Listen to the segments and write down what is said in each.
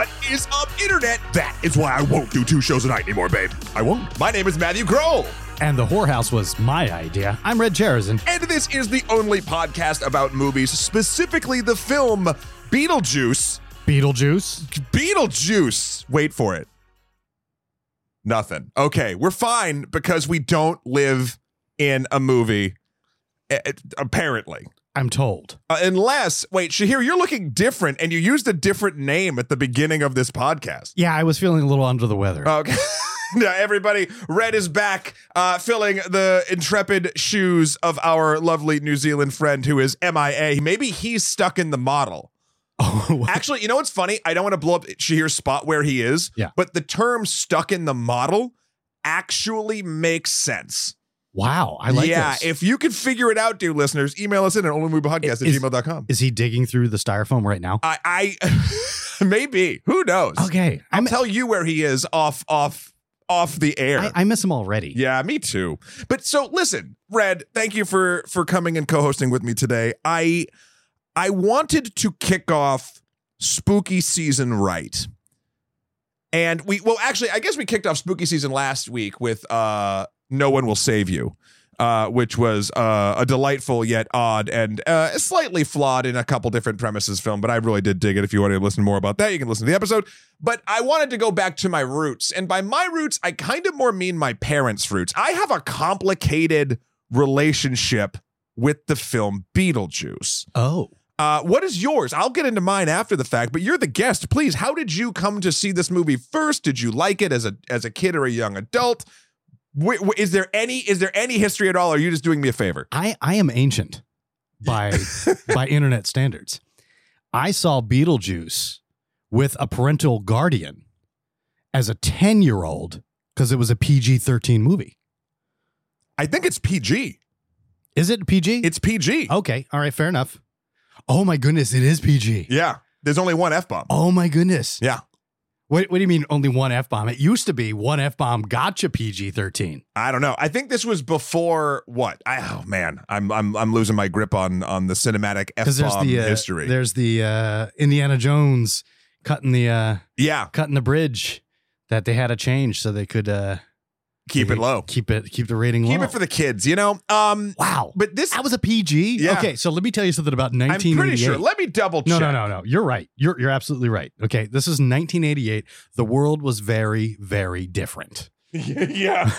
What is up, Internet? That is why I won't do two shows a night anymore, babe. I won't. My name is Matthew Kroll. And the whorehouse was my idea. I'm Red Charyszyn. And this is the only podcast about movies, specifically the film Beetlejuice. Beetlejuice. Beetlejuice. Wait for it. Nothing. Okay, we're fine because we don't live in a movie, apparently. I'm told. Uh, unless, wait, Shahir, you're looking different and you used a different name at the beginning of this podcast. Yeah, I was feeling a little under the weather. Okay. now, everybody, Red is back, uh, filling the intrepid shoes of our lovely New Zealand friend who is MIA. Maybe he's stuck in the model. Oh, Actually, you know what's funny? I don't want to blow up Shahir's spot where he is. Yeah. But the term stuck in the model actually makes sense. Wow. I like yeah. this. If you could figure it out, dear listeners, email us in at onlymoviepodcast at Is- gmail.com. Is he digging through the styrofoam right now? I, I maybe. Who knows? Okay. I'll I'm, tell you where he is off off off the air. I, I miss him already. Yeah, me too. But so listen, Red, thank you for for coming and co-hosting with me today. I I wanted to kick off spooky season right. And we well actually I guess we kicked off spooky season last week with uh No One Will Save You. Uh, which was uh, a delightful yet odd and uh, slightly flawed in a couple different premises film, but I really did dig it. If you want to listen more about that, you can listen to the episode. But I wanted to go back to my roots. And by my roots, I kind of more mean my parents' roots. I have a complicated relationship with the film Beetlejuice. Oh. Uh, what is yours? I'll get into mine after the fact, but you're the guest. Please, how did you come to see this movie first? Did you like it as a as a kid or a young adult? Is there any is there any history at all? Or are you just doing me a favor? I, I am ancient by by internet standards. I saw Beetlejuice with a parental guardian as a 10 year old because it was a PG 13 movie. I think it's PG. Is it PG? It's PG. okay. All right. Fair enough. Oh my goodness. It is PG. Yeah. There's only one F bomb. Oh my goodness. Yeah. What, what do you mean only one F bomb? It used to be one F bomb gotcha PG 13. I don't know. I think this was before what? I, oh man, I'm I'm I'm losing my grip on on the cinematic F bomb the uh, history. there's the uh, Indiana Jones cutting the uh, yeah, cutting the bridge that they had to change so they could uh, keep it low. Keep it keep the rating low. Keep it for the kids, you know. Um, wow. but this That was a PG. Yeah. Okay, so let me tell you something about I'm 1988. pretty sure. Let me double check. no, no, no, no. You're right. You're you're absolutely right. Okay, this is 1988. The world was very, very different. yeah,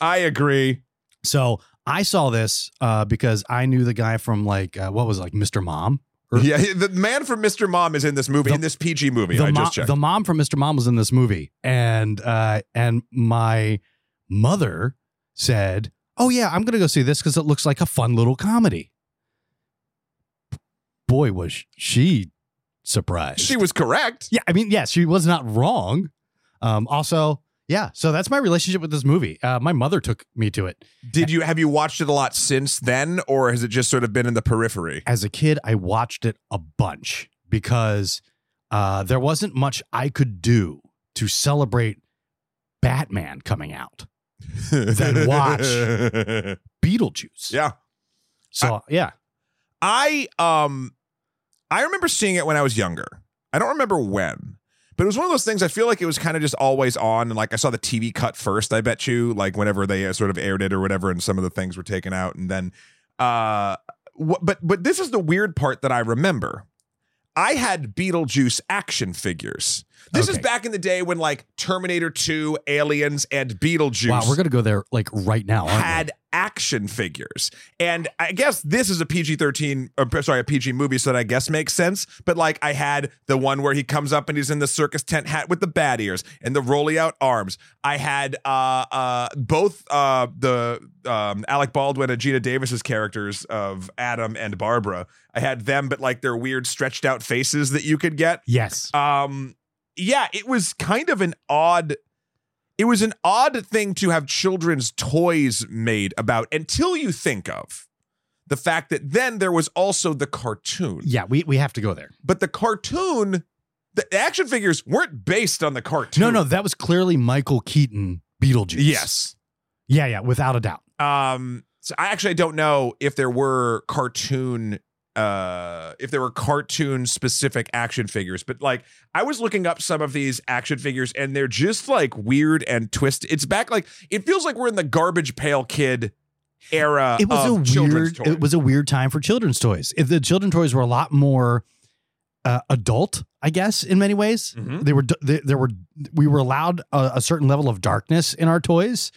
I agree. so I saw this uh, because I knew the guy from like uh, what was it, like Mr. Mom. Or- Yeah, the man from Mr. Mom is in this movie, The- in this PG movie. the, I mo- just checked. the mom from Mr. Mom was in this movie, and uh, and my mother said, "Oh yeah, I'm gonna go see this because it looks like a fun little comedy." Boy, was she surprised! she was correct. yeah, I mean, yes, she was not wrong. Um, also, yeah, so that's my relationship with this movie. Uh, my mother took me to it Did you have you watched it a lot since then, or has it just sort of been in the periphery? as a kid. I watched it a bunch because uh, there wasn't much I could do to celebrate Batman coming out. Then watch. Beetlejuice. Yeah. So yeah. I um I remember seeing it when I was younger. I don't remember when. But it was one of those things I feel like it was kind of just always on and like I saw the TV cut first, I bet you, like whenever they uh, sort of aired it or whatever and some of the things were taken out and then uh wh- but but this is the weird part that I remember. I had Beetlejuice action figures. This is back in the day when like Terminator 2, Aliens and Beetlejuice Wow, we're gonna go there like right now. Had action figures. And I guess this is a PG 13, sorry, a PG movie, so that I guess makes sense. But like I had the one where he comes up and he's in the circus tent hat with the bat ears and the rolly out arms. I had uh uh both uh the um Alec Baldwin and Geena Davis's characters of Adam and Barbara. I had them, but like their weird stretched out faces that you could get. Yes. Um, yeah, it was kind of an odd. It was an odd thing to have children's toys made about until you think of the fact that then there was also the cartoon. Yeah, we, we have to go there. But the cartoon, the action figures weren't based on the cartoon. No, no, that was clearly Michael Keaton Beetlejuice. Yes. Yeah, yeah, without a doubt. Um. So I actually don't know if there were cartoon uh if there were cartoon specific action figures but like i was looking up some of these action figures and they're just like weird and twisted it's back like it feels like we're in the garbage pail kid era it was a weird toys. it was a weird time for children's toys if the children's toys were a lot more uh, adult i guess in many ways Mhm. they were they, there were we were allowed a, a certain level of darkness in our toys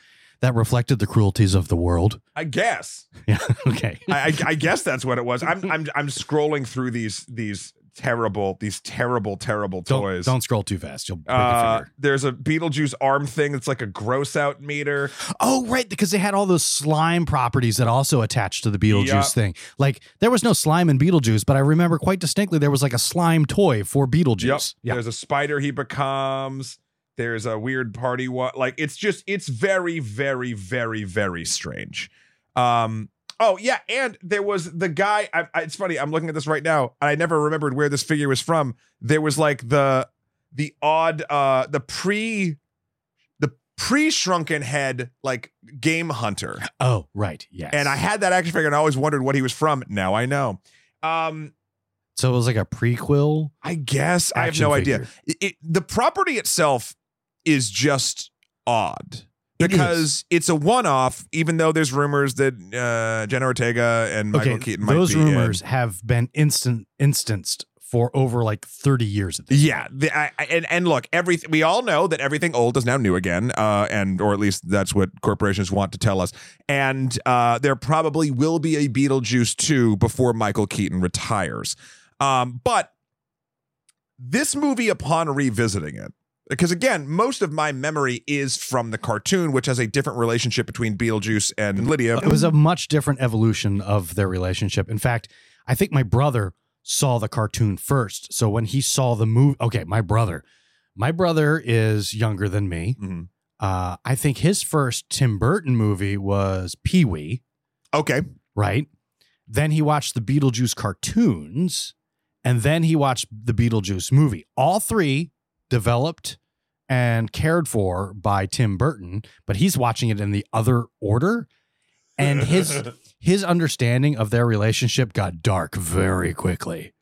that reflected the cruelties of the world? I guess. Yeah okay. I, I, I guess that's what it was. I'm i'm i'm scrolling through these these terrible these terrible terrible don't, toys. don't scroll too fast. You'll break a uh, finger. there's a Beetlejuice arm thing that's like a gross out meter. oh right because they had all those slime properties that also attached to the beetlejuice Yup. thing. Like there was no slime in beetlejuice but i remember quite distinctly there was like a slime toy for beetlejuice. Yeah. There's a spider he becomes. There's a weird party one. Like it's just it's very very very very strange. Um. Oh yeah, and there was the guy. I, I, it's funny. I'm looking at this right now, and I never remembered where this figure was from. There was like the the odd uh the pre the pre shrunken head like game hunter. oh right yes And I had that action figure and I always wondered what he was from. Now I know. Um, So it was like a prequel. I guess I have no figure. idea. It, it- the property itself is just odd It because it's a one-off. Even though there's rumors that uh, Jenna Ortega and Michael okay, Keaton might those be in. rumors have been instant instanced for over like 30 years at this Yeah, the, I, I- and and look, everything we all know that everything old is now new again, uh, and or at least that's what corporations want to tell us. And uh, there probably will be a Beetlejuice two before Michael Keaton retires. Um, but this movie, upon revisiting it, because again, most of my memory is from the cartoon, which has a different relationship between Beetlejuice and Lydia. It was a much different evolution of their relationship. In fact, I think my brother saw the cartoon first. So when he saw the movie, okay, my brother, my brother is younger than me. Mhm. Uh, I think his first Tim Burton movie was Pee Wee, okay. right? Then he watched the Beetlejuice cartoons, and then he watched the Beetlejuice movie. All three developed and cared for by Tim Burton, but he's watching it in the other order. And his his understanding of their relationship got dark very quickly,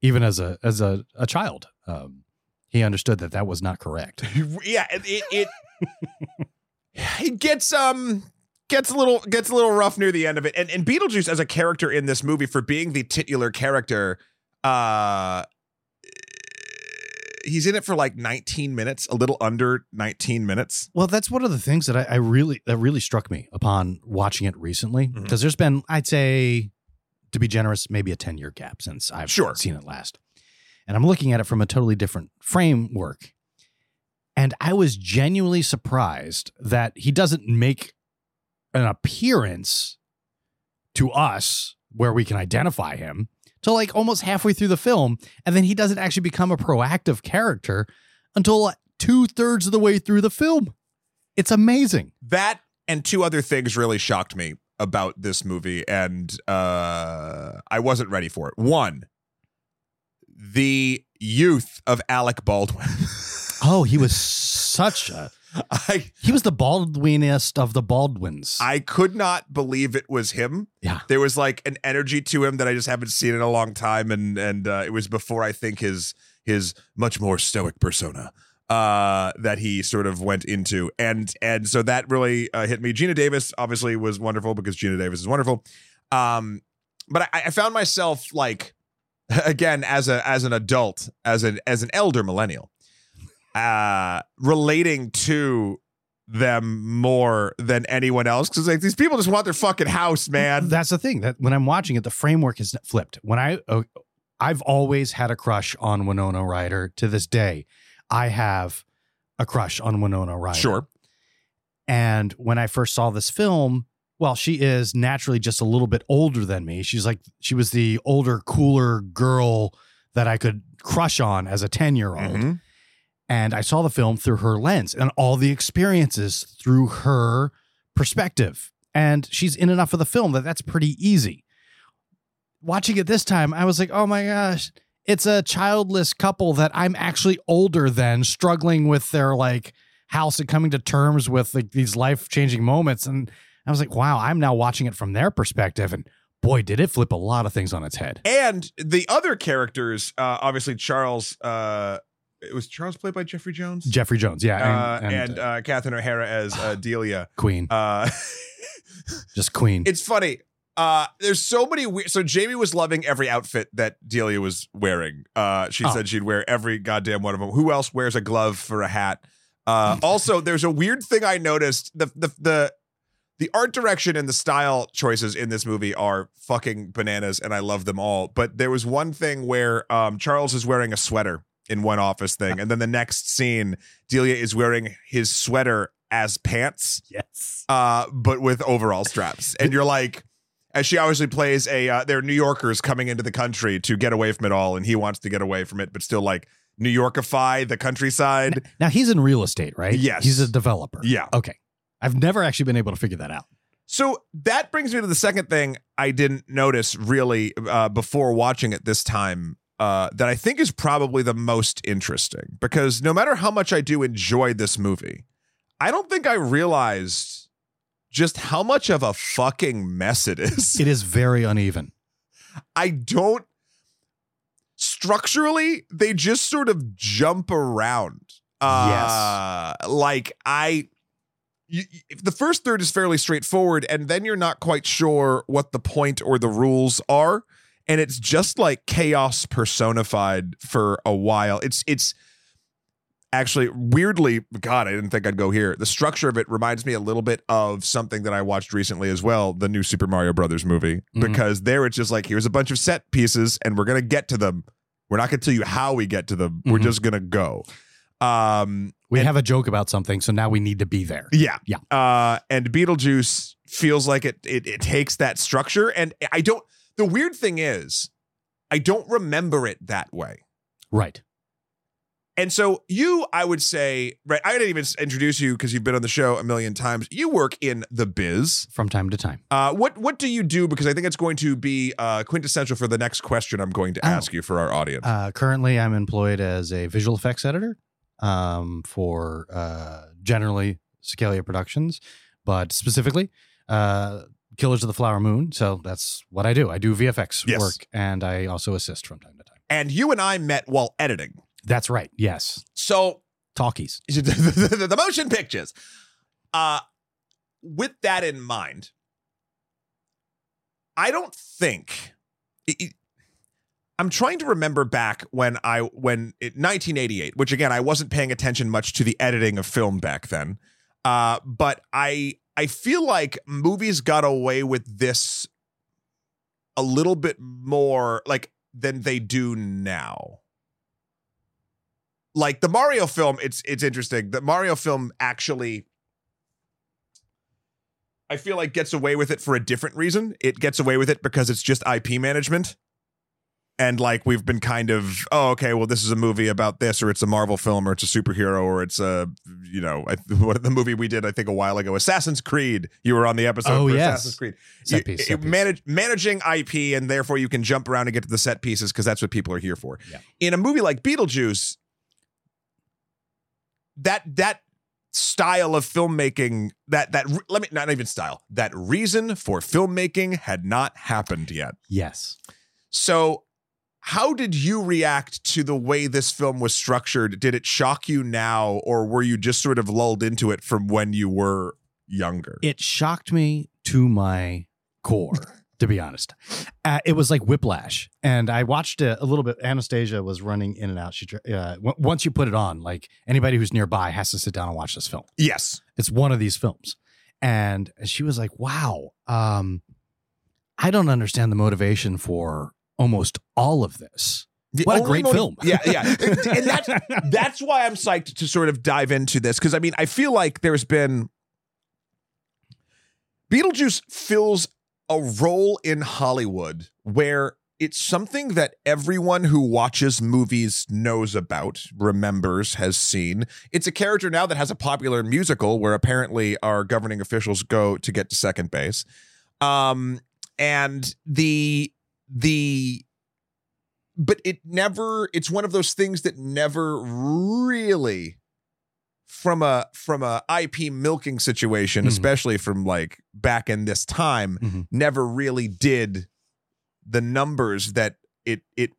even as a as a, a child. Um, he understood that that was not correct. yeah, it it, it it gets um gets a little gets a little rough near the end of it. And and Beetlejuice as a character in this movie for being the titular character, uh he's in it for like 19 minutes, a little under 19 minutes. Well, that's one of the things that I, I really that really struck me upon watching it recently mm-hmm. because there's been, I'd say, to be generous, maybe a ten year gap since I've Sure. seen it last, and I'm looking at it from a totally different framework. And I was genuinely surprised that he doesn't make an appearance to us where we can identify him till like almost halfway through the film. And then he doesn't actually become a proactive character until two thirds of the way through the film. It's amazing. That and two other things really shocked me about this movie and uh I wasn't ready for it. One, the youth of Alec Baldwin. Oh, he was such a. I He was the Baldwinest of the Baldwins. I could not believe it was him. yeah. There was like an energy to him that I just haven't seen in a long time, and and uh, it was before I think his his much more stoic persona uh that he sort of went into and and so that really uh, hit me geena davis obviously was wonderful because geena davis is wonderful um but i, I found myself like again as a as an adult as an as an elder millennial uh relating to them more than anyone else because like these people just want their fucking house man That's the thing that when I'm watching it, the framework is flipped. When I, uh, I've always had a crush on Winona Ryder. To this day, I have a crush on Winona Ryder. sure And when I first saw this film, well, she is naturally just a little bit older than me. She's like, she was the older, cooler girl that I could crush on as a 10 year old. Mhm. And I saw the film through her lens and all the experiences through her perspective. And she's in enough of the film that that's pretty easy. Watching it this time, I was like, oh my gosh, it's a childless couple that I'm actually older than, struggling with their like house and coming to terms with like these life changing moments. And I was like, wow, I'm now watching it from their perspective. And boy, did it flip a lot of things on its head. And the other characters, uh, obviously Charles, uh, it was Charles played by Jeffrey Jones. Jeffrey Jones, yeah, uh, and, and, and, uh, uh, Catherine O'Hara as uh, Delia. Queen, Uh, just Queen. it's funny. Uh, there's so many weird. So Jamie was loving every outfit that Delia was wearing. Uh, she Oh. said she'd wear every goddamn one of them. Who else wears a glove for a hat? Uh, also, there's a weird thing I noticed. The the the the art direction and the style choices in this movie are fucking bananas, and I love them all. But there was one thing where um, Charles is wearing a sweater in one office thing, and then the next scene, Delia is wearing his sweater as pants yes. uh, but with overall straps. And you're like, as she obviously plays a, uh, they're New Yorkers coming into the country to get away from it all, and he wants to get away from it, but still like New Yorkify the countryside. Now he's in real estate, right? Yes. He's a developer. Yeah. Okay. I've never actually been able to figure that out. So that brings me to the second thing I didn't notice really uh, before watching it this time. Uh, that I think is probably the most interesting because no matter how much I do enjoy this movie, I don't think I realized just how much of a fucking mess it is. It is very uneven. I don't structurally they just sort of jump around. Uh like I you, you- the first third is fairly straightforward and then you're not quite sure what the point or the rules are and it's just like chaos personified for a while. It's it's actually weirdly god i didn't think i'd go here the structure of it reminds me a little bit of something that i watched recently as well the new super mario brothers movie Mhm. because there it's just like here's a bunch of set pieces and we're gonna get to them we're not gonna tell you how we get to them we're Mhm. just gonna go um We And- have a joke about something, so now we need to be there. yeah Yeah. uh and beetlejuice feels like it it, it takes that structure and i don't the weird thing is i don't remember it that way Right. And so you, I would say, right? I didn't even introduce you because you've been on the show a million times. You work in the biz. From time to time. Uh, what what do you do? Because I think it's going to be uh, quintessential for the next question I'm going to Oh. ask you for our audience. Uh, currently, I'm employed as a visual effects editor um, for uh, generally Sikelia Productions, but specifically uh, Killers of the Flower Moon. So that's what I do. I do VFX Yes. work and I also assist from time to time. and you and I met while editing. That's right. Yes. So Talkies. the, motion pictures. Uh, with that in mind, I don't think. it- it- I'm trying to remember back when I when it 1988, which again I wasn't paying attention much to the editing of film back then. Uh, but I I feel like movies got away with this a little bit more like than they do now like the Mario film, it's it's interesting. The Mario film actually I feel like gets away with it for a different reason. It gets away with it because it's just IP management. And like we've been kind of, oh, okay, well, this is a movie about this, or it's a Marvel film, or it's a superhero, or it's a, you know, I, what the movie we did, I think a while ago, Assassin's Creed. You were on the episode Oh, for yes. Assassin's Creed. Set You- piece, set piece. manage, managing IP, and therefore you can jump around and get to the set pieces because that's what people are here for. Yeah. In a movie like Beetlejuice, that that style of filmmaking that that let me not even style that reason for filmmaking had not happened yet Yes. so how did you react to the way this film was structured did it shock you now or were you just sort of lulled into it from when you were younger It shocked me to my core, to be honest. Uh, it was like whiplash. And I watched it a little bit. Anastasia was running in and out. She uh, w- Once you put it on, like anybody who's nearby has to sit down and watch this film. yes It's one of these films. And she was like, wow, um, I don't understand the motivation for almost all of this. The What a great motiv- film. yeah yeah and that's that's why I'm psyched to sort of dive into this because I mean I feel like there's been Beetlejuice fills a role in Hollywood where it's something that everyone who watches movies knows about, remembers, has seen. It's a character now that has a popular musical where apparently our governing officials go to get to second base. Um and the the but it never it's one of those things that never really from a from a IP milking situation, Mhm. especially from like back in this time, Mhm. never really did the numbers that it it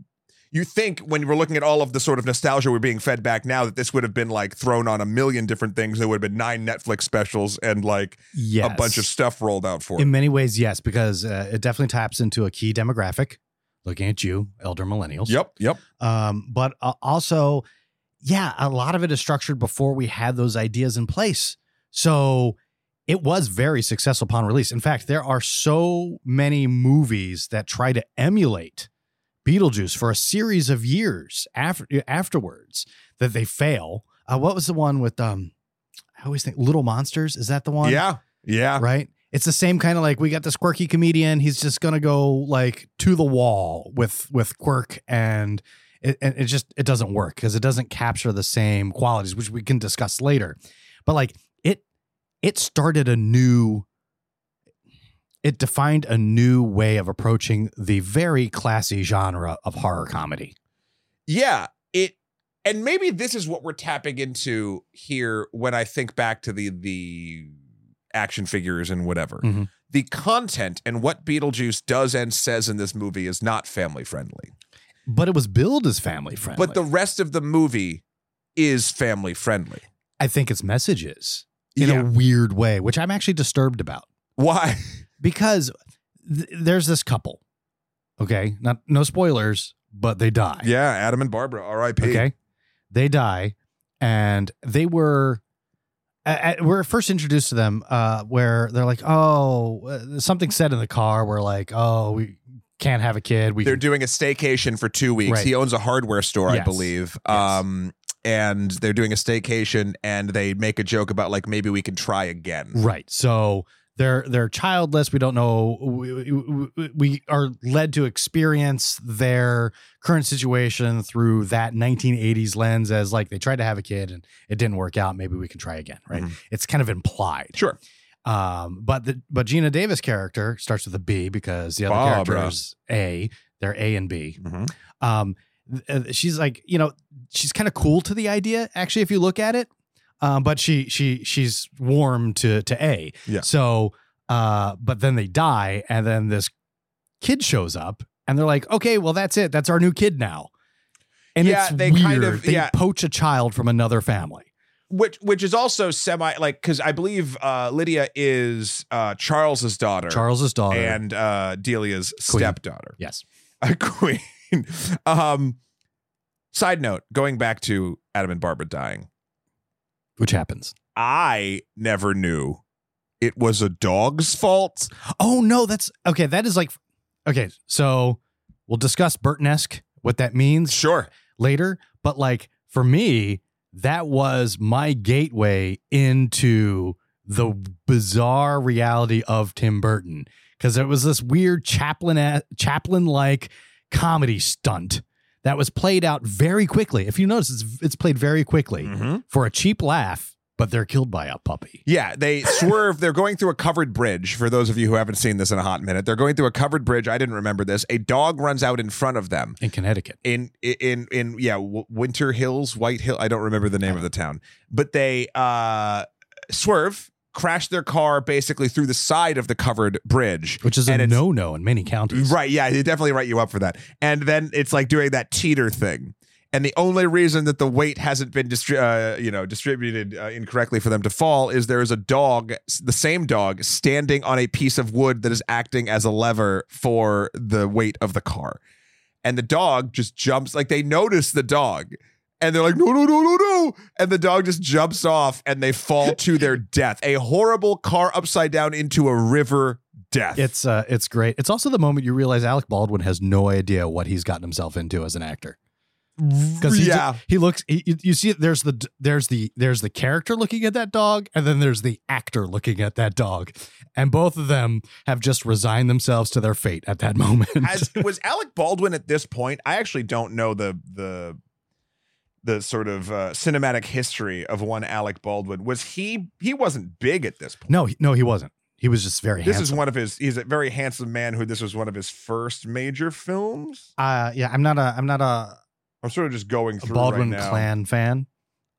you think when we're looking at all of the sort of nostalgia we're being fed back now that this would have been like thrown on a million different things there would have been nine netflix specials and like Yes. a bunch of stuff rolled out for it In many ways, yes, because uh, it definitely taps into a key demographic. Looking at you, elder millennials. yep yep Um, but uh, also, yeah, a lot of it is structured before we had those ideas in place. So it was very successful upon release. In fact, there are so many movies that try to emulate Beetlejuice for a series of years after afterwards that they fail. Uh, what was the one with um? I always think Little Monsters. Is that the one? yeah yeah right? It's the same kind of like we got this quirky comedian. He's just gonna go like to the wall with with quirk, and it, and it just it doesn't work because it doesn't capture the same qualities, which we can discuss later. But like it, it started a new. It defined a new way of approaching the very classy genre of horror comedy. Yeah, it and maybe this is what we're tapping into here when I think back to the the action figures and whatever. Mhm. The content and what Beetlejuice does and says in this movie is not family friendly. But it was billed as family friendly. But the rest of the movie is family friendly. I think its message is in Yeah. a weird way, which I'm actually disturbed about. Why? because th- there's this couple. Okay, not no spoilers, but they die. Yeah, Adam and Barbara, R.I.P. Okay, they die, and they were. Uh, we're first introduced to them uh, where they're like, "Oh, uh, something said in the car. We're like, oh, we can't have a kid. We They're can- doing a staycation for two weeks. Right. He owns a hardware store, I believe. Yes. Um, and they're doing a staycation, and they make a joke about like maybe we can try again. Right. So they're they're childless. We don't know. We, we, we are led to experience their current situation through that 1980s lens as like they tried to have a kid and it didn't work out. Maybe we can try again. Right. Mhm. It's kind of implied. Sure. Um, but the but Geena Davis character starts with a B because the other Barbara. characters A. They're A and B. Mhm. Um, uh, she's like, you know, she's kind of cool to the idea, actually, if you look at it. Um, but she she she's warm to to A. Yeah. So, uh, but then they die, and then this kid shows up, and they're like, okay, well, that's it. That's our new kid now. And Yeah, it's they weird. kind of- they yeah. poach a child from another family. Which which is also semi like because I believe uh, Lydia is uh, Charles's daughter, Charles's daughter. and uh, Delia's Queen. stepdaughter, yes. a queen. um, side note: going back to Adam and Barbara dying, Which happens. I never knew it was a dog's fault. Oh no, that's okay. That is like okay. So we'll discuss Burton-esque what that means Sure, later. But like for me, that was my gateway into the bizarre reality of Tim Burton because it was this weird Chaplin Chaplin like comedy stunt that was played out very quickly. If you notice, it's it's played very quickly Mhm. for a cheap laugh, but they're killed by a puppy. Yeah, they swerve. They're going through a covered bridge. For those of you who haven't seen this in a hot minute, they're going through a covered bridge. I didn't remember this. A dog runs out in front of them. In Connecticut, in in in yeah winter hills white hill i don't remember the name of the town but they uh swerve crash their car basically through the side of the covered bridge. Which is And a no no in many counties. right yeah they definitely write you up for that. And then it's like doing that teeter thing. And the only reason that the weight hasn't been distri- uh, you know distributed uh, incorrectly for them to fall is there is a dog the same dog standing on a piece of wood that is acting as a lever for the weight of the car. And the dog just jumps like they notice the dog and they're like no no no no no and the dog just jumps off and they fall to their death a horrible car upside down into a river death It's uh, it's great. It's also the moment you realize Alec Baldwin has no idea what he's gotten himself into as an actor. Because yeah he looks. He, you- you see, there's the there's the there's the character looking at that dog, and then there's the actor looking at that dog, and both of them have just resigned themselves to their fate at that moment. As, was Alec Baldwin at this point? I actually don't know the the the sort of uh, cinematic history of one Alec Baldwin. Was he? He wasn't big at this point. no, no, he wasn't. He was just very This handsome. is one of his. He's a very handsome man who. This was one of his first major films. uh, yeah, I'm not a I'm not a, I'm sort of just going a through Baldwin right now. clan fan,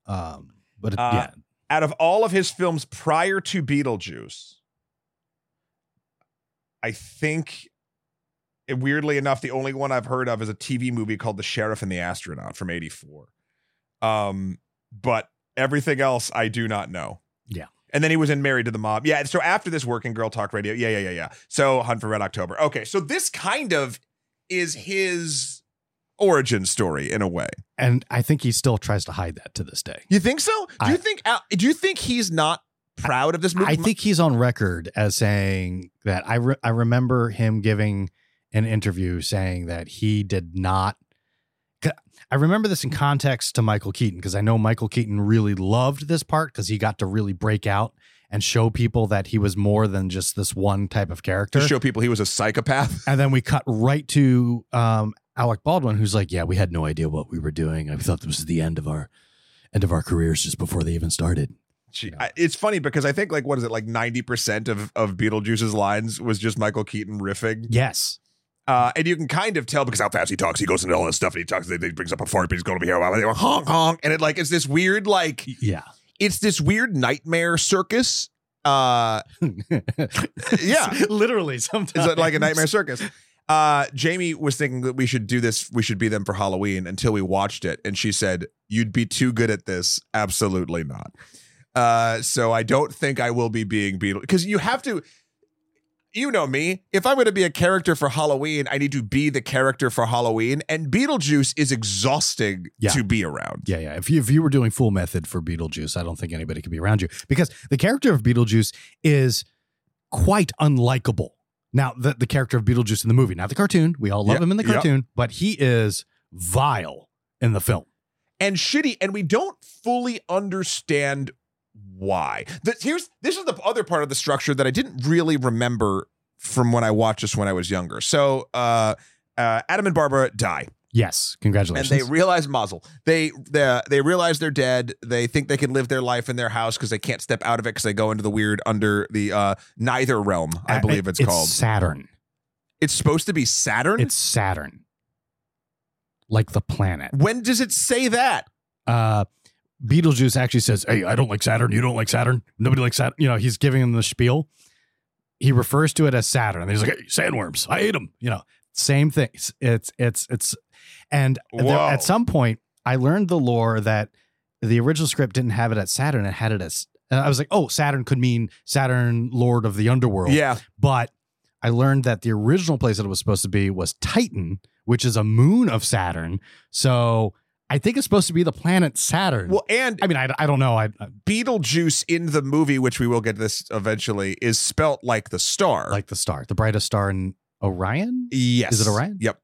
um, but it, Uh, yeah, out of all of his films prior to Beetlejuice, I think weirdly enough, the only one I've heard of is a TV movie called The Sheriff and the Astronaut from 84. Um, but everything else I do not know. Yeah. And then he was in Married to the Mob. Yeah. So after this Working Girl Talk Radio. Yeah, yeah, yeah, yeah. So Hunt for Red October. Okay. So this kind of is his origin story in a way. And I think he still tries to hide that to this day. You think so? Do I- you think do you think he's not proud of this movie? I think he's on record as saying that I re- I remember him giving an interview saying that he did not. I remember this in context to Michael Keaton because I know Michael Keaton really loved this part because he got to really break out and show people that he was more than just this one type of character. to show people he was a psychopath. And then we cut right to um, Alec Baldwin, who's like, "Yeah, we had no idea what we were doing. I thought this was the end of our end of our careers just before they even started." Gee, I, it's funny because I think like what is it like ninety percent of of Beetlejuice's lines was just Michael Keaton riffing, Yes, uh, and you can kind of tell because how fast he talks. He goes into all this stuff and he talks. He brings up a fart, but he's going to be here. While they go honk honk, and it like it's this weird like yeah, it's this weird nightmare circus. Uh, Yeah. literally. Sometimes it's like a nightmare circus. Uh, Jamie was thinking that we should do this. We should be them for Halloween until we watched it, and she said, "You'd be too good at this." Absolutely not. Uh, so I don't think I will be being Beetle because you have to. You know me. If I'm going to be a character for Halloween, I need to be the character for Halloween, and Beetlejuice is exhausting Yeah. to be around. Yeah, yeah. If you if you were doing full method for Beetlejuice, I don't think anybody could be around you because the character of Beetlejuice is quite unlikable. Now, the the character of Beetlejuice in the movie, not the cartoon. We all love Yep, him in the yep. cartoon, but he is vile in the film. and shitty, and we don't fully understand why. The, here's this is the other part of the structure that I didn't really remember from when I watched this when I was younger. So, uh, uh, Adam and Barbara die, Yes, congratulations. and they realize Mazel. They they they realize they're dead. They think they can live their life in their house because they can't step out of it because they go into the weird under the uh, Neither realm. I believe it's, called. Saturn. It's supposed to be Saturn. It's Saturn, like the planet. when does it say that? uh Beetlejuice actually says, Hey, I don't like Saturn. You don't like Saturn. Nobody likes Saturn. You know, he's giving him the spiel. He refers to it as Saturn. And he's like, Hey, sandworms. I ate them. You know, same thing. It's it's it's, it's and there- at some point I learned the lore that the original script didn't have it at Saturn. It had it as and I was like, oh, Saturn could mean Saturn, Lord of the Underworld. Yeah, But I learned that the original place that it was supposed to be was Titan, which is a moon of Saturn. So I think it's supposed to be the planet Saturn. well, and I mean, I, I don't know. I, I Beetlejuice in the movie, which we will get to this eventually, is spelt like the star. like the star, the brightest star in Orion. yes, Is it Orion? Yep.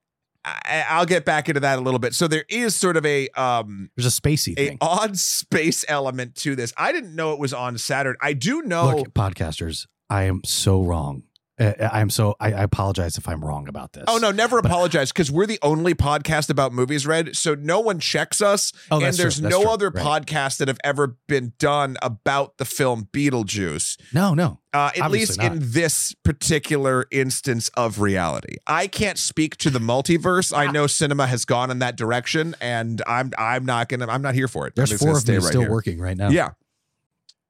I, I'll get back into that a little bit. So there is sort of a um There's a spacey a thing. odd space element to this. I didn't know it was on Saturn. I do know. Look, podcasters, I am so wrong. Uh, I am so. I, I apologize if I'm wrong about this. Oh no, never But- apologize because we're the only podcast about movies, Red. So no one checks us, Oh, and there's no true. other Right. podcasts that have ever been done about the film Beetlejuice. No, no. Uh, at least Obviously in this particular instance of reality, I can't speak to the multiverse. I know cinema has gone in that direction, and I'm I'm not gonna I'm not here for it. There's I'm four of them right still here. working right now. Yeah.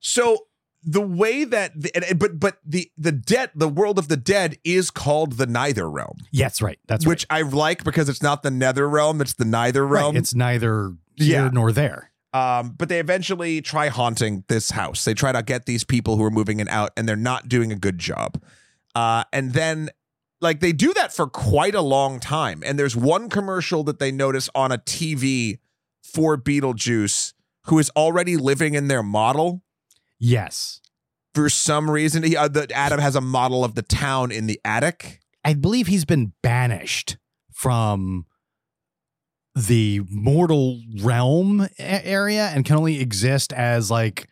So the way that the, but but the the dead the world of the dead is called the Neither realm, that's right. That's which I like because it's not the Nether realm, it's the Neither realm. Right. It's neither here Yeah. nor there. Um, but they eventually try haunting this house. They try to get these people who are moving in out, and they're not doing a good job. Uh, and then, like, they do that for quite a long time. And there's one commercial that they notice on a TV for Beetlejuice, who is already living in their model. Yes. For some reason, he, uh, the, Adam has a model of the town in the attic. I believe he's been banished from the mortal realm area and can only exist as like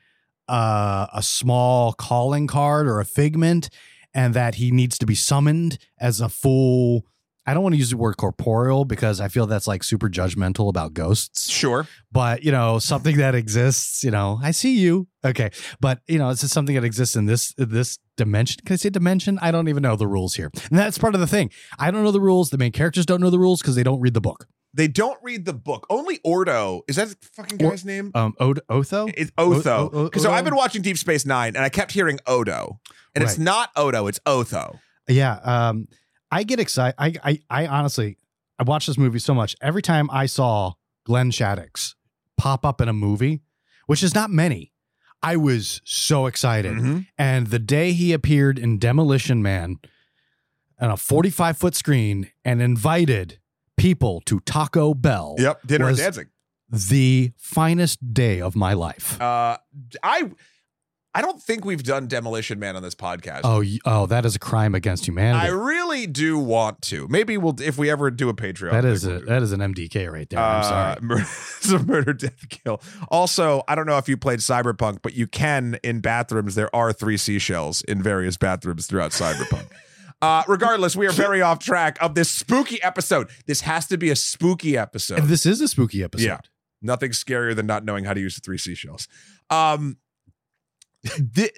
uh, a small calling card or a figment, and that he needs to be summoned as a full. I don't want to use the word corporeal because I feel that's like super judgmental about ghosts Sure. but you know something that exists you know i see you okay but you know it's just something that exists in this this dimension can i say dimension i don't even know the rules here and that's part of the thing i don't know the rules the main characters don't know the rules because they don't read the book They don't read the book. Only Ordo is that the fucking Or- guy's name? Um, Od- Otho. It's O- Otho. O- O- Because so I've been watching Deep Space Nine, and I kept hearing Odo, and it's not Odo, it's Otho. Yeah. Um, I get excited. I, I, I honestly, I watched this movie so much. Every time I saw Glenn Shadix pop up in a movie, which is not many, I was so excited. Mhm. And the day he appeared in Demolition Man on a 45 foot screen and invited people to Taco Bell, Yep, dinner and dancing. the finest day of my life. Uh, I, I don't think we've done Demolition Man on this podcast. oh, oh, that is a crime against humanity. I really do want to. Maybe we'll if we ever do a Patreon. That is is we'll a, that is an MDK right there. I'm sorry. Uh, it's a murder, death, kill. Also, I don't know if you played Cyberpunk, but you can in bathrooms. There are three seashells in various bathrooms throughout Cyberpunk. Uh, regardless, we are very off track of this spooky episode. This has to be a spooky episode. And this is a spooky episode. Yeah. Nothing scarier than not knowing how to use the three seashells. Um, the,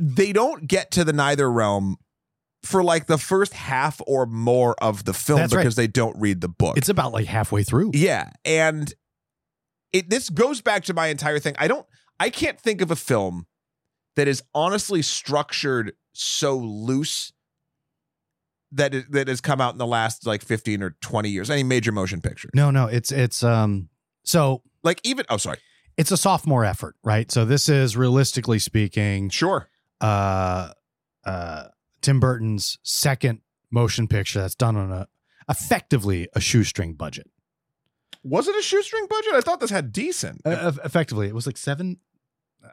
they don't get to the neither realm for like the first half or more of the film That's right. because they don't read the book. It's about like halfway through. Yeah, and it this goes back to my entire thing. I don't I can't think of a film that is honestly structured so loose that it, that has come out in the last like 15 or 20 years. Any major motion picture. No, no, it's it's um so Like even oh sorry. It's a sophomore effort, right? So this is realistically speaking Sure. uh uh Tim Burton's second motion picture that's done on a effectively a shoestring budget. Was it a shoestring budget? I thought this had decent. Uh, effectively, it was like 7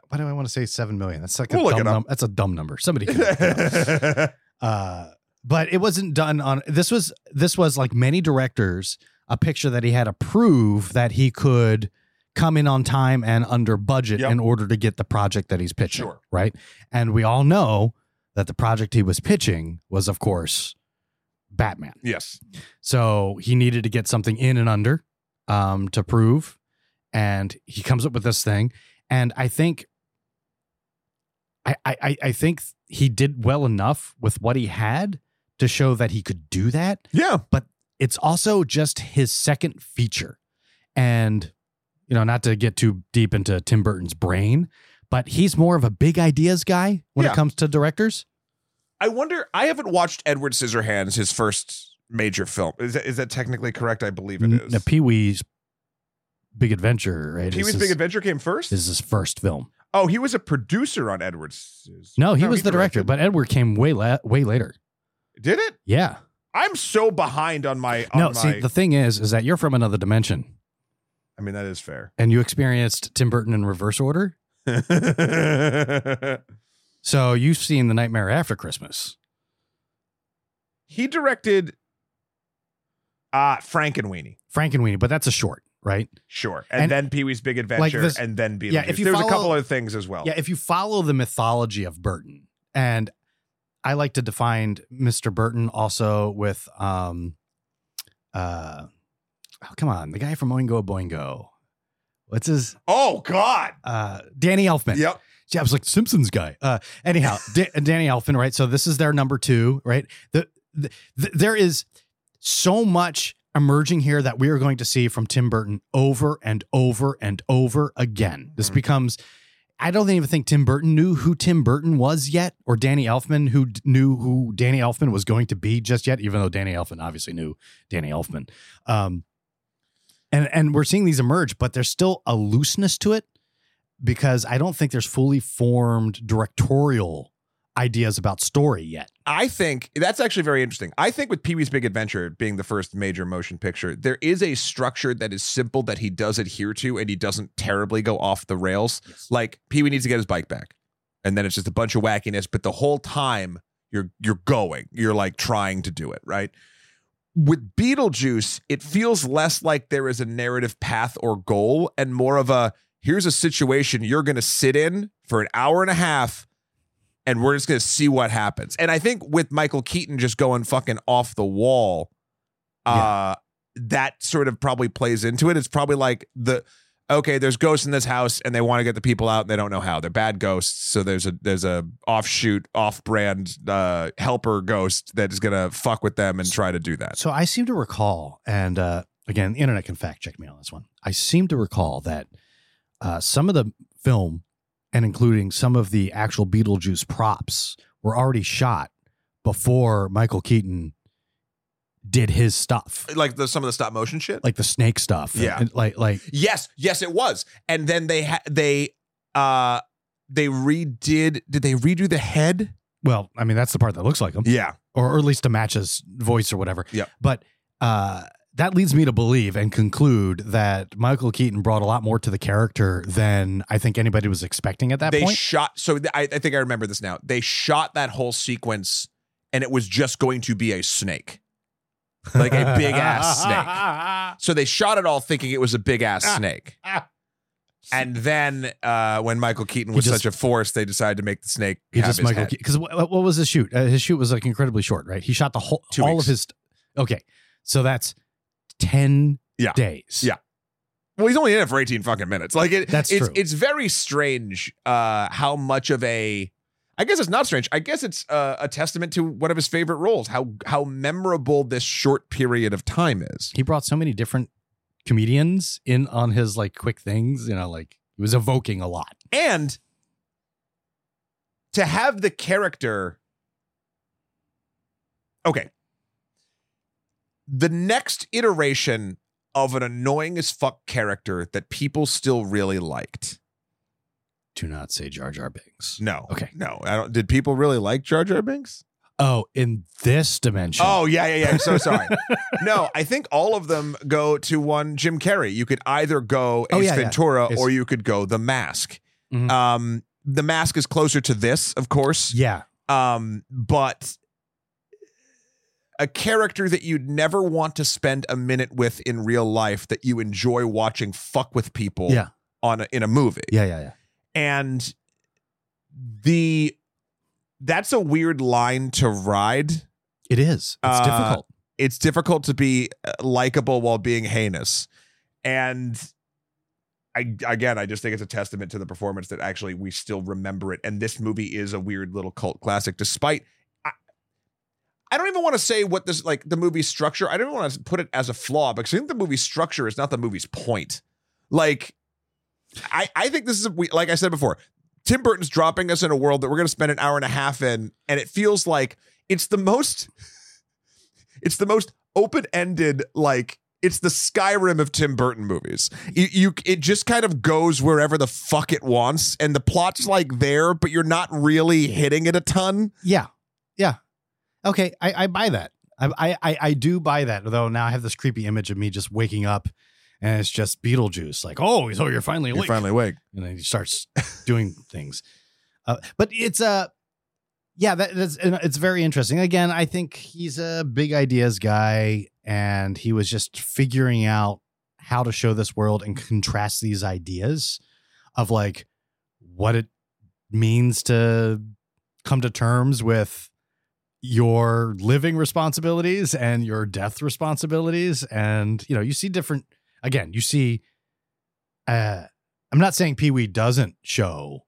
why do I want to say 7 million? That's like a We'll look dumb num- that's a dumb number. Somebody can look it up. uh but it wasn't done on this was this was like many directors a picture that he had to prove that he could come in on time and under budget Yep. in order to get the project that he's pitching Sure. right and we all know that the project he was pitching was of course batman yes. so he needed to get something in and under um, to prove and he comes up with this thing and i think I, I I- I think he did well enough with what he had to show that he could do that. Yeah. But it's also just his second feature. And, you know, not to get too deep into Tim Burton's brain, but he's more of a big ideas guy when Yeah. it comes to directors. I wonder I haven't watched Edward Scissorhands his first major film. Is that, is that technically correct? I believe it is. Pee Wee's Big Adventure, right? Pee Wee's Big Adventure came first? This is his first film. oh, he was a producer on Edward's. No, he was the director, but Edward came way la- way later. Did it? Yeah. I'm so behind on my. On No, my, see, the thing is, is that you're from another dimension, I mean, that is fair. and you experienced Tim Burton in reverse order. So you've seen The Nightmare After Christmas. he directed uh Frankenweenie. Frankenweenie, but that's a short, right? Sure. And, And- then Pee Wee's Big Adventure this- and then Beetlejuice. Yeah, if you There's a couple other things as well. Yeah, if you follow the mythology of Burton, and I like to define Mr. Burton also with um uh oh come on, the guy from Oingo Boingo. What's his Oh God. uh Danny Elfman. Yep. Yeah, I was like Simpsons guy. Uh, anyhow, Da- Danny Elfman, right? So this is their number two, right? The, the, the there is so much emerging here that we are going to see from Tim Burton over and over and over again. This Mhm. becomes. I don't even think Tim Burton knew who Tim Burton was yet, or Danny Elfman who d- knew who Danny Elfman was going to be just yet. Even though Danny Elfman obviously knew Danny Elfman, um, and and we're seeing these emerge, but there's still a looseness to it because I don't think there's fully formed directorial ideas about story yet. I think that's actually very interesting. I think with Pee Wee's Big Adventure being the first major motion picture, there is a structure that is simple that he does adhere to and he doesn't terribly go off the rails. Like Pee Wee needs to get his bike back. And then it's just a bunch of wackiness, but the whole time you're you're going. You're like trying to do it, right? With Beetlejuice, it feels less like there is a narrative path or goal and more of a here's a situation you're going to sit in for an hour and a half and we're just going to see what happens. And I think with Michael Keaton just going fucking off the wall, uh that sort of probably plays into it. It's probably like the okay, there's ghosts in this house and they want to get the people out and they don't know how. They're bad ghosts, so there's a there's a offshoot, off-brand uh helper ghost that is to fuck with them and try to do that. So I seem to recall, and uh, again, the internet can fact check me on this one. I seem to recall that uh, some of the film and including some of the actual Beetlejuice props were already shot before Michael Keaton did his stuff, Like the some of the stop motion shit. like the snake stuff. Yeah. and, like like yes, yes, it was. And then they had they uh they redid. Did they redo the head? well, I mean that's the part that looks like him, Yeah. or, or at least to match his voice or whatever. Yeah, But uh, that leads me to believe and conclude that Michael Keaton brought a lot more to the character than I think anybody was expecting at that they point. shot. So I, I think I remember this now. They shot that whole sequence, and it was just going to be a snake, like a big ass snake. So they shot it all thinking it was a big ass snake. And then uh, when Michael Keaton was just- such a force, they decided to make the snake He just Michael because what, what was his shoot? Uh, his shoot was like incredibly short, right? He shot the whole Two all weeks. of his. Okay, so that's ten Yeah. days. Yeah. Well, he's only in it for 18 fucking minutes. Like it, That's it's true. it's very strange uh how much of a I guess it's not strange. I guess it's uh, a testament to one of his favorite roles. How how memorable this short period of time is. he brought so many different comedians in on his like quick things. You know, like he was evoking a lot. And to have the character Okay. The next iteration of an annoying as fuck character that people still really liked. Do not say Jar Jar Binks. No. Okay. No. I don't did people really like Jar Jar Binks? Oh, in this dimension. Oh yeah, yeah, yeah. I'm so sorry. no, I think all of them go to one Jim Carrey. You could either go Ace Oh, yeah, yeah. Ventura It's- or you could go The Mask. Mhm. Um, The Mask is closer to this, of course. yeah. Um, but a character that you'd never want to spend a minute with in real life that you enjoy watching fuck with people Yeah. on a, in a movie Yeah. Yeah. Yeah. And the that's a weird line to ride It is. It's Uh, difficult. it's difficult to be uh, likable while being heinous and I again I just think it's a testament to the performance that actually we still remember it and this movie is a weird little cult classic despite I, I don't even want to say what this like the movie's structure I don't even want to put it as a flaw because I think the movie's structure is not the movie's point like I I think this is a, like I said before Tim Burton's dropping us in a world that we're going to spend an hour and a half in and it feels like it's the most it's the most open-ended like it's the Skyrim of Tim Burton movies. You, you it just kind of goes wherever the fuck it wants and the plot's like there but you're not really hitting it a ton. Yeah. Yeah. Okay. I, I buy that. I, I I do buy that. Though now I have this creepy image of me just waking up and it's just Beetlejuice. Like, oh, so you're finally You're finally awake. and then he starts doing things. Uh, but it's a, uh, yeah, that, that's it's very interesting. Again, I think he's a big ideas guy, and he was just figuring out how to show this world and contrast these ideas of like what it means to come to terms with your living responsibilities and your death responsibilities and you know you see different again you see uh i'm not saying pee-wee doesn't show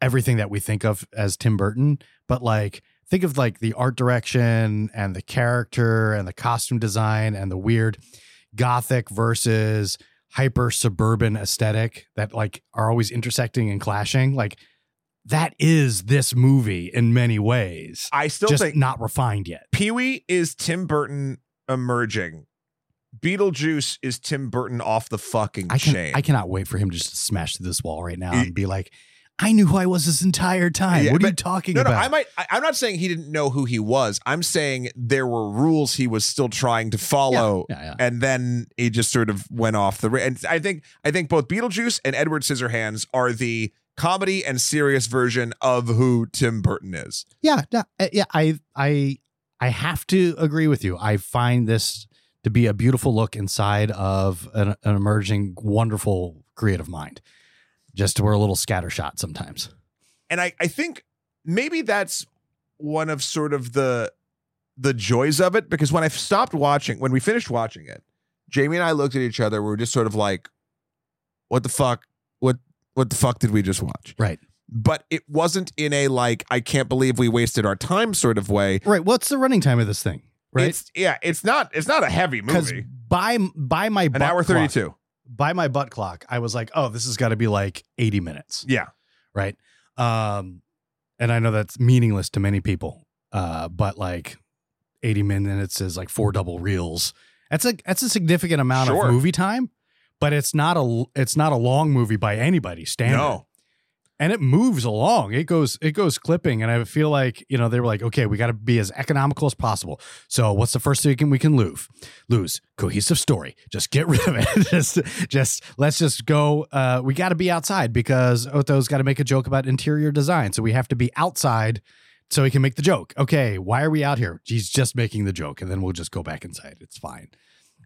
everything that we think of as tim burton but like think of like the art direction and the character and the costume design and the weird gothic versus hyper suburban aesthetic that like are always intersecting and clashing like that is this movie in many ways I still just think not refined yet Pee-wee is Tim Burton emerging. Beetlejuice is Tim Burton off the fucking I can chain. I cannot wait for him to just smash through this wall right now and be like, I knew who I was this entire time. Yeah, what are you talking no, no, about? I might. I, I'm not saying he didn't know who he was. I'm saying there were rules he was still trying to follow, yeah, yeah. and then he just sort of went off the. And I think I think both Beetlejuice and Edward Scissorhands are the comedy and serious version of who Tim Burton is. Yeah, no, uh, yeah. I I I have to agree with you. I find this to be a beautiful look inside of an, an emerging, wonderful creative mind. Just we're a little scattershot sometimes. and I, I think maybe that's one of sort of the the joys of it because when I stopped watching, when we finished watching it, Jamie and I looked at each other. We were just sort of like, "What the fuck? What what the fuck did we just watch?" Right. But it wasn't in a like, "I can't believe we wasted our time" sort of way. Right. What's the running time of this thing? Right? It's yeah, it's not it's not a heavy movie. by by my An butt hour clock- 32. by my butt clock, I was like, oh, this has got to be like 80 minutes. Yeah. right? Um, and I know that's meaningless to many people, uh, but like 80 minutes is like four double reels. That's a that's a significant amount Sure. of movie time, but it's not a it's not a long movie by anybody's standard. No. And it moves along. It goes it goes clipping, and I feel like you know they were like, okay, we got to be as economical as possible. So what's the first thing we can lose? Lose cohesive story. Just get rid of it. just just let's just go. Uh, we got to be outside because Otho's got to make a joke about interior design, so we have to be outside so he can make the joke. Okay, why are we out here? He's just making the joke, and then we'll just go back inside. It's fine.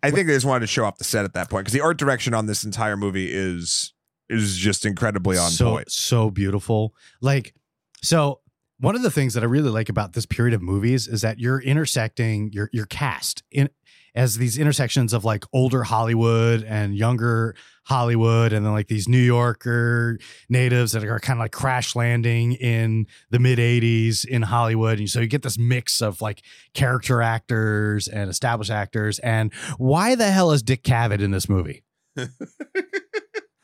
I think they just wanted to show off the set at that point because the art direction on this entire movie is is just incredibly on so, point. So beautiful. Like, so one of the things that I really like about this period of movies is that you're intersecting your your cast in as these intersections of like older Hollywood and younger Hollywood, and then like these New Yorker natives that are kind of like crash landing in the mid 80s in Hollywood. And so you get this mix of like character actors and established actors. And why the hell is Dick Cavett in this movie?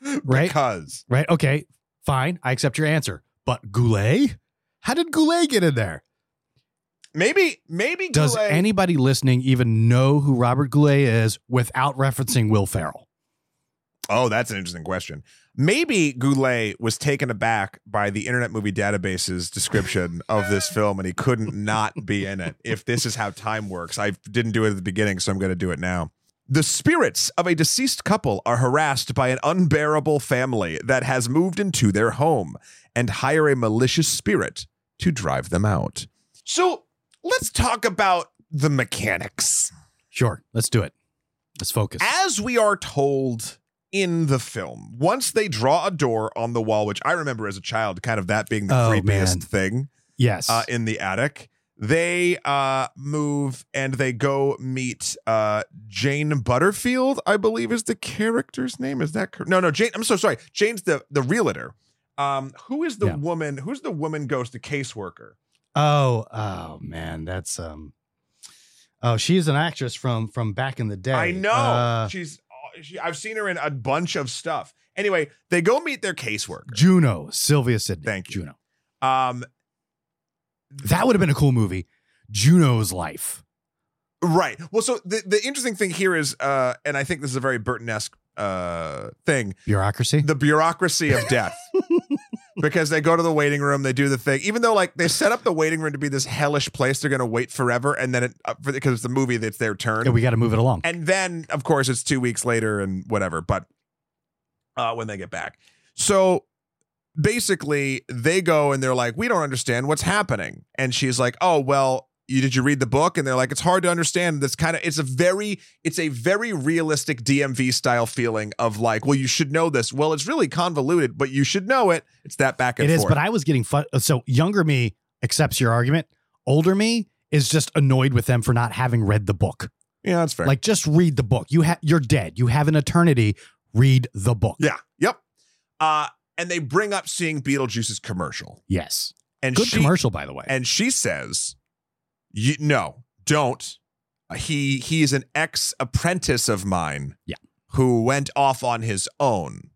Right? Because Right? Okay, fine. I accept your answer. But Goulet? How did Goulet get in there? maybe maybe Does Goulet- anybody listening even know who Robert Goulet is without referencing Will Ferrell? Oh, that's an interesting question. Maybe Goulet was taken aback by the Internet Movie Database's description of this film and he couldn't not be in it. If this is how time works, I didn't do it at the beginning, so I'm going to do it now. The spirits of a deceased couple are harassed by an unbearable family that has moved into their home and hire a malicious spirit to drive them out. So let's talk about the mechanics. Sure, let's do it. Let's focus. As we are told in the film, once they draw a door on the wall, which I remember as a child, kind of that being the Oh, creepiest man. thing yes. uh, in the attic, they uh, move and they go meet uh, Jane Butterfield, I believe is the character's name. Is that correct? No, no, Jane. I'm so sorry. Jane's the the realtor. Um, who is the Yeah. woman? Who's the woman ghost? The caseworker. oh, oh man, that's um Oh, she's an actress from from back in the day. I know. Uh, She's. She, I've seen her in a bunch of stuff. Anyway, they go meet their caseworker. Juno, Sylvia Sidney. Thank you. Juno. Um, That would have been a cool movie. Juno's life. right. Well, so the the interesting thing here is, uh, and I think this is a very Burton-esque uh thing, Bureaucracy. the bureaucracy of death. because they go to the waiting room, they do the thing, even though like they set up the waiting room to be this hellish place, they're gonna wait forever, and then it uh, for, because it's the movie that's their turn, Yeah, we got to move it along. and then of course it's two weeks later and whatever but uh when they get back so basically they go and they're like we don't understand what's happening and she's like oh well you did you read the book and they're like it's hard to understand that's kind of it's a very it's a very realistic dmv style feeling of like well you should know this well it's really convoluted but you should know it it's that back and It is, forth but I was getting fun. So younger me accepts your argument. Older me is just annoyed with them for not having read the book. yeah that's fair Like, just read the book. You have you're dead. You have an eternity. Read the book. yeah yep uh and they bring up seeing beetlejuice's commercial Yes. and Good she, commercial, by the way. and she says, "You no, don't. He he is an ex apprentice of mine. Yeah. who went off on his own."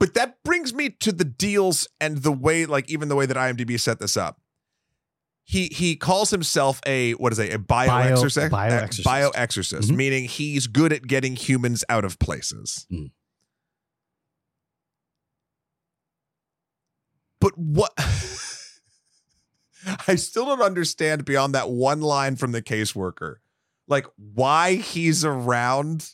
But that brings me to the deals and the way, like even the way that IMDb set this up. He he calls himself a what is it? A bioexorcist. bioexorcist. Bioexorcist, Mhm. meaning he's good at getting humans out of places. Mm. But what? I still don't understand beyond that one line from the caseworker, like why he's around.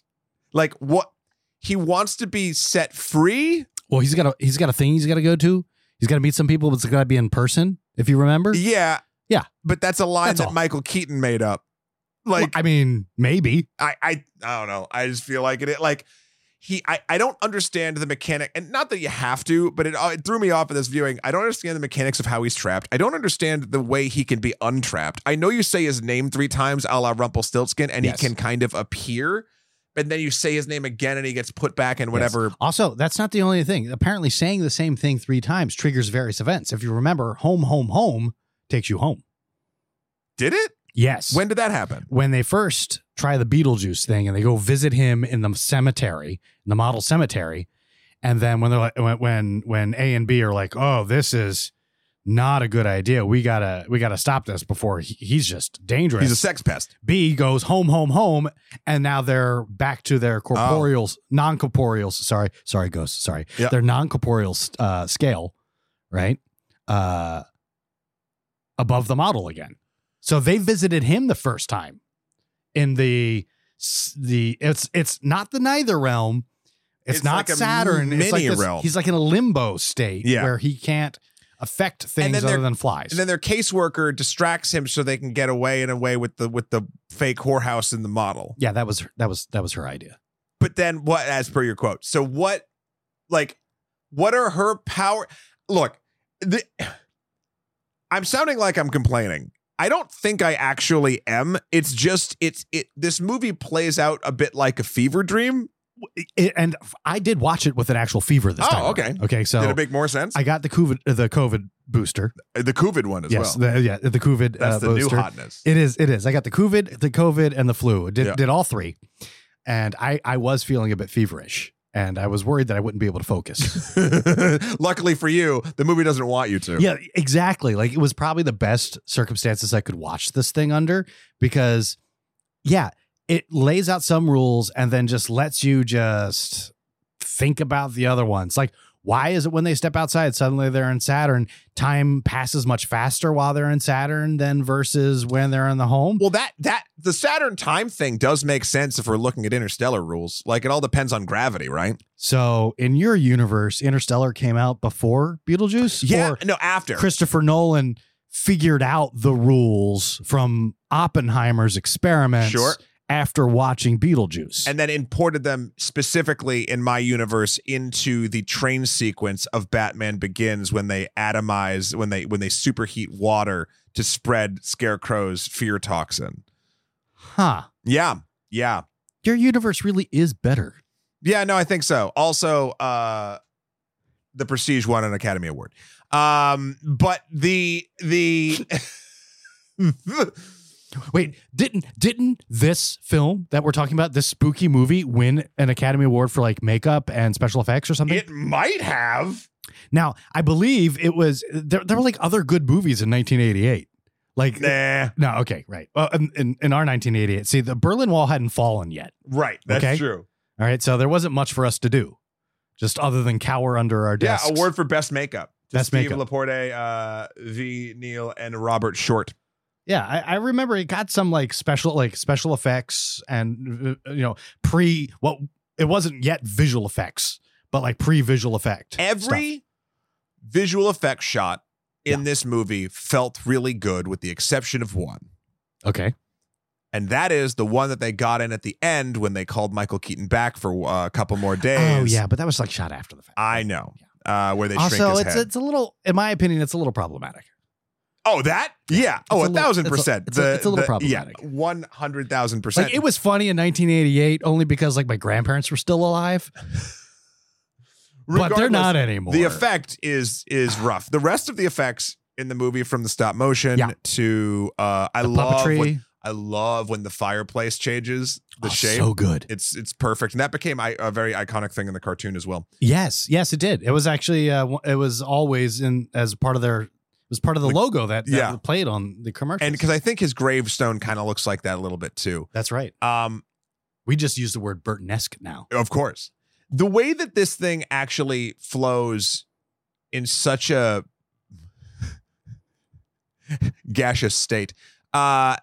Like what he wants to be set free. well, he's got a he's got a thing he's got to go to. He's got to meet some people, but it's got to be in person. If you remember. Yeah, Yeah. But that's a line That's that all. Michael Keaton made up. Well, Like I mean, maybe. I, I I don't know. I just feel like it. Like he, I, I don't understand the mechanic, and not that you have to, but it, uh, it threw me off in this viewing. I don't understand the mechanics of how he's trapped. I don't understand the way he can be untrapped. I know you say his name three times, a la Rumpelstiltskin, and Yes. he can kind of appear, and then you say his name again, and he gets put back in whatever. Also, that's not the only thing. Apparently, saying the same thing three times triggers various events. If you remember, home, home, home takes you home. Did it? Yes. When did that happen? when they first try the Beetlejuice thing and they go visit him in the cemetery, in the model cemetery, and then when they're like, when when A and B are like, oh, this is not a good idea. We gotta we gotta stop this before he, he's just dangerous. He's a sex pest. B goes home, home, home, and now they're back to Oh. their corporeal, non-corporeal. Sorry, sorry, ghost, Sorry, Yeah. their non-corporeal uh, scale, right? Uh, above the model again. So they visited him the first time in the the it's it's not the neither realm. It's, It's not like a Saturn. it's like mini this- realm. He's like in a limbo state Yeah. where he can't affect things other than flies. And then their caseworker distracts him so they can get away and away with the with the fake whorehouse in the model. yeah, that was that was that was her idea. But then what as per your quote? So what like what are her power look, the, I'm sounding like I'm complaining. I don't think I actually am. It's just it's it this movie plays out a bit like a fever dream. It, and I did watch it with an actual fever this Oh, time. okay. Okay, so Did it make more sense? I got the COVID the COVID booster. the COVID one as yes, well. the, yeah, the COVID That's uh, the booster. new hotness. It is. It is. I got the COVID, the COVID, and the flu. Did Yeah. did all three, and I I was feeling a bit feverish, and I was worried that I wouldn't be able to focus. Luckily for you, the movie doesn't want you to. yeah, exactly. Like it was probably the best circumstances I could watch this thing under because, yeah, it lays out some rules and then just lets you just think about the other ones. Like, why is it when they step outside, suddenly they're in Saturn? Time passes much faster while they're in Saturn than versus when they're in the home. Well, that that the Saturn time thing does make sense if we're looking at interstellar rules. Like it all depends on gravity, right? So, in your universe, Interstellar came out before Beetlejuice? Or no, after. Christopher Nolan figured out the rules from Oppenheimer's experiments Sure. After watching Beetlejuice. and then imported them specifically in my universe into the train sequence of Batman Begins when they atomize when they when they superheat water to spread Scarecrow's fear toxin. huh. Yeah. Yeah. Your universe really is better. Yeah, no, I think so. Also, uh the Prestige won an Academy Award. Um, but the the Wait, didn't didn't this film that we're talking about, this spooky movie, win an Academy Award for like makeup and special effects or something? it might have. now, I believe it was there. There were like other good movies in 1988. Like Nah. no, okay, right. Well, in, in in our 1988, see, the Berlin Wall hadn't fallen yet. Right. That's Okay. true. All right, so there wasn't much for us to do, just other than cower under our desk. Yeah, desks. award for best makeup. Best Steve makeup. Laporte, uh, Ve Neill, and Robert Short. Yeah, I, I remember it got some like special like special effects and uh, you know pre what it wasn't yet visual effects, but like pre visual effect. Every visual effect shot in this movie felt really good, with the exception of one. okay. And that is the one that they got in at the end when they called Michael Keaton back for uh, a couple more days. Oh yeah, but that was like shot after the fact. I know. Uh, where they shrink also, his it's head. it's a little, in my opinion, it's a little problematic. Oh, that? Yeah. Oh, a a little- thousand it's a- percent. it's a- it's a little the- problematic. Yeah, one hundred thousand percent. Like it was funny in 1988 only because like my grandparents were still alive, but they're not anymore. The effect is is rough. The rest of the effects in the movie, from the stop motion Yeah. to uh, I the love when, I love when the fireplace changes the oh, shape. so good. it's it's perfect, and that became a very iconic thing in the cartoon as well. Yes, yes, it did. It was actually uh, it was always in as part of their was part of the Like, logo that, that yeah. played on the commercials. And because I think his gravestone kind of looks like that a little bit too. that's right. Um, We just use the word Burtonesque now. Of course. The way that this thing actually flows in such a gaseous state. Uh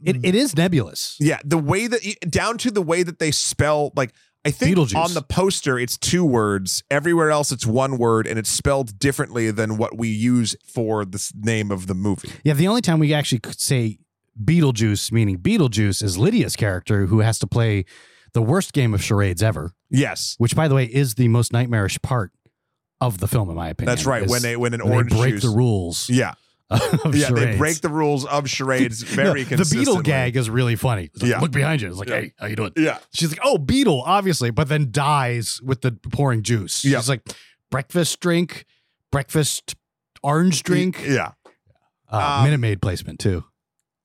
It, it is nebulous. yeah, the way that down to the way that they spell like I think Beetlejuice. on the poster it's two words. Everywhere else it's one word and it's spelled differently than what we use for the name of the movie. Yeah, the only time we actually could say Beetlejuice, meaning Beetlejuice, is Lydia's character who has to play the worst game of charades ever, Yes. which, by the way, is the most nightmarish part of the film, in my opinion. That's right. When they when an when orange they break juice, the rules. Yeah. Yeah, they break the rules of charades very the, the beetle consistently. gag is really funny. Like, Yeah. Look behind you. It's like, Yeah. hey, how you doing? Yeah. She's like, oh, beetle, obviously, but then dies with the pouring juice. Yeah. She's like, breakfast drink, breakfast orange drink. Yeah. Uh, Um, Minute Maid placement too.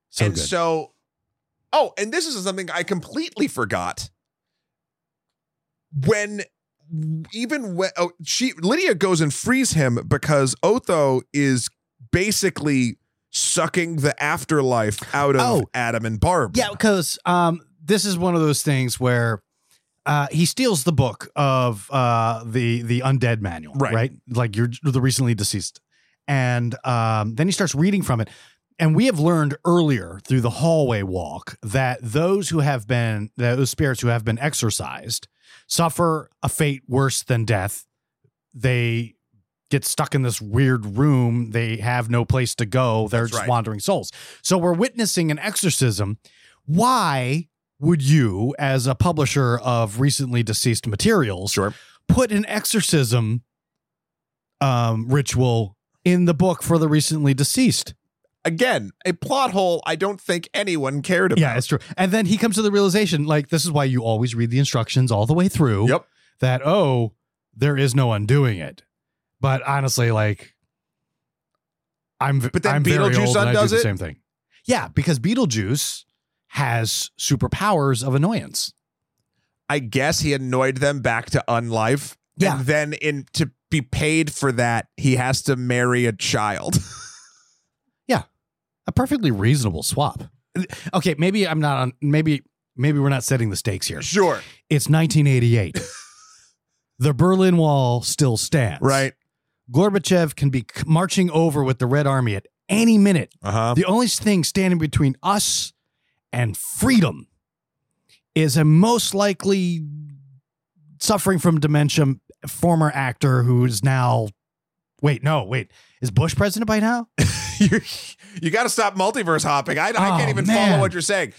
So and good. so, oh, and this is something I completely forgot. When even when oh, she Lydia goes and frees him because Otho is basically sucking the afterlife out of Oh. Adam and Barb. Yeah, because um, this is one of those things where uh, he steals the book of uh, the the undead manual, Right. Right, like you're the recently deceased, and um, then he starts reading from it. And we have learned earlier through the hallway walk that those who have been those spirits who have been exorcised suffer a fate worse than death. They get stuck in this weird room. They have no place to go. They're That's just right. wandering souls. So we're witnessing an exorcism. Why would you, as a publisher of recently deceased materials, Sure. put an exorcism um, ritual in the book for the recently deceased? Again, a plot hole I don't think anyone cared about. Yeah, it's true. And then he comes to the realization, like, this is why you always read the instructions all the way through. Yep. That, oh, there is no undoing it. But honestly, like, I'm But then I'm very Beetlejuice old and do undoes the it? same thing. Yeah, because Beetlejuice has superpowers of annoyance. I guess he annoyed them back to unlife. Yeah. And then in to be paid for that, he has to marry a child. Yeah. A perfectly reasonable swap. Okay, maybe I'm not on maybe maybe we're not setting the stakes here. sure. It's 1988. the Berlin Wall still stands. Right. Gorbachev can be marching over with the Red Army at any minute. Uh-huh. The only thing standing between us and freedom is a most likely suffering from dementia former actor who is now. Wait, no, wait. Is Bush president by now? you you got to stop multiverse hopping. I, I can't Oh, even man. follow what you're saying.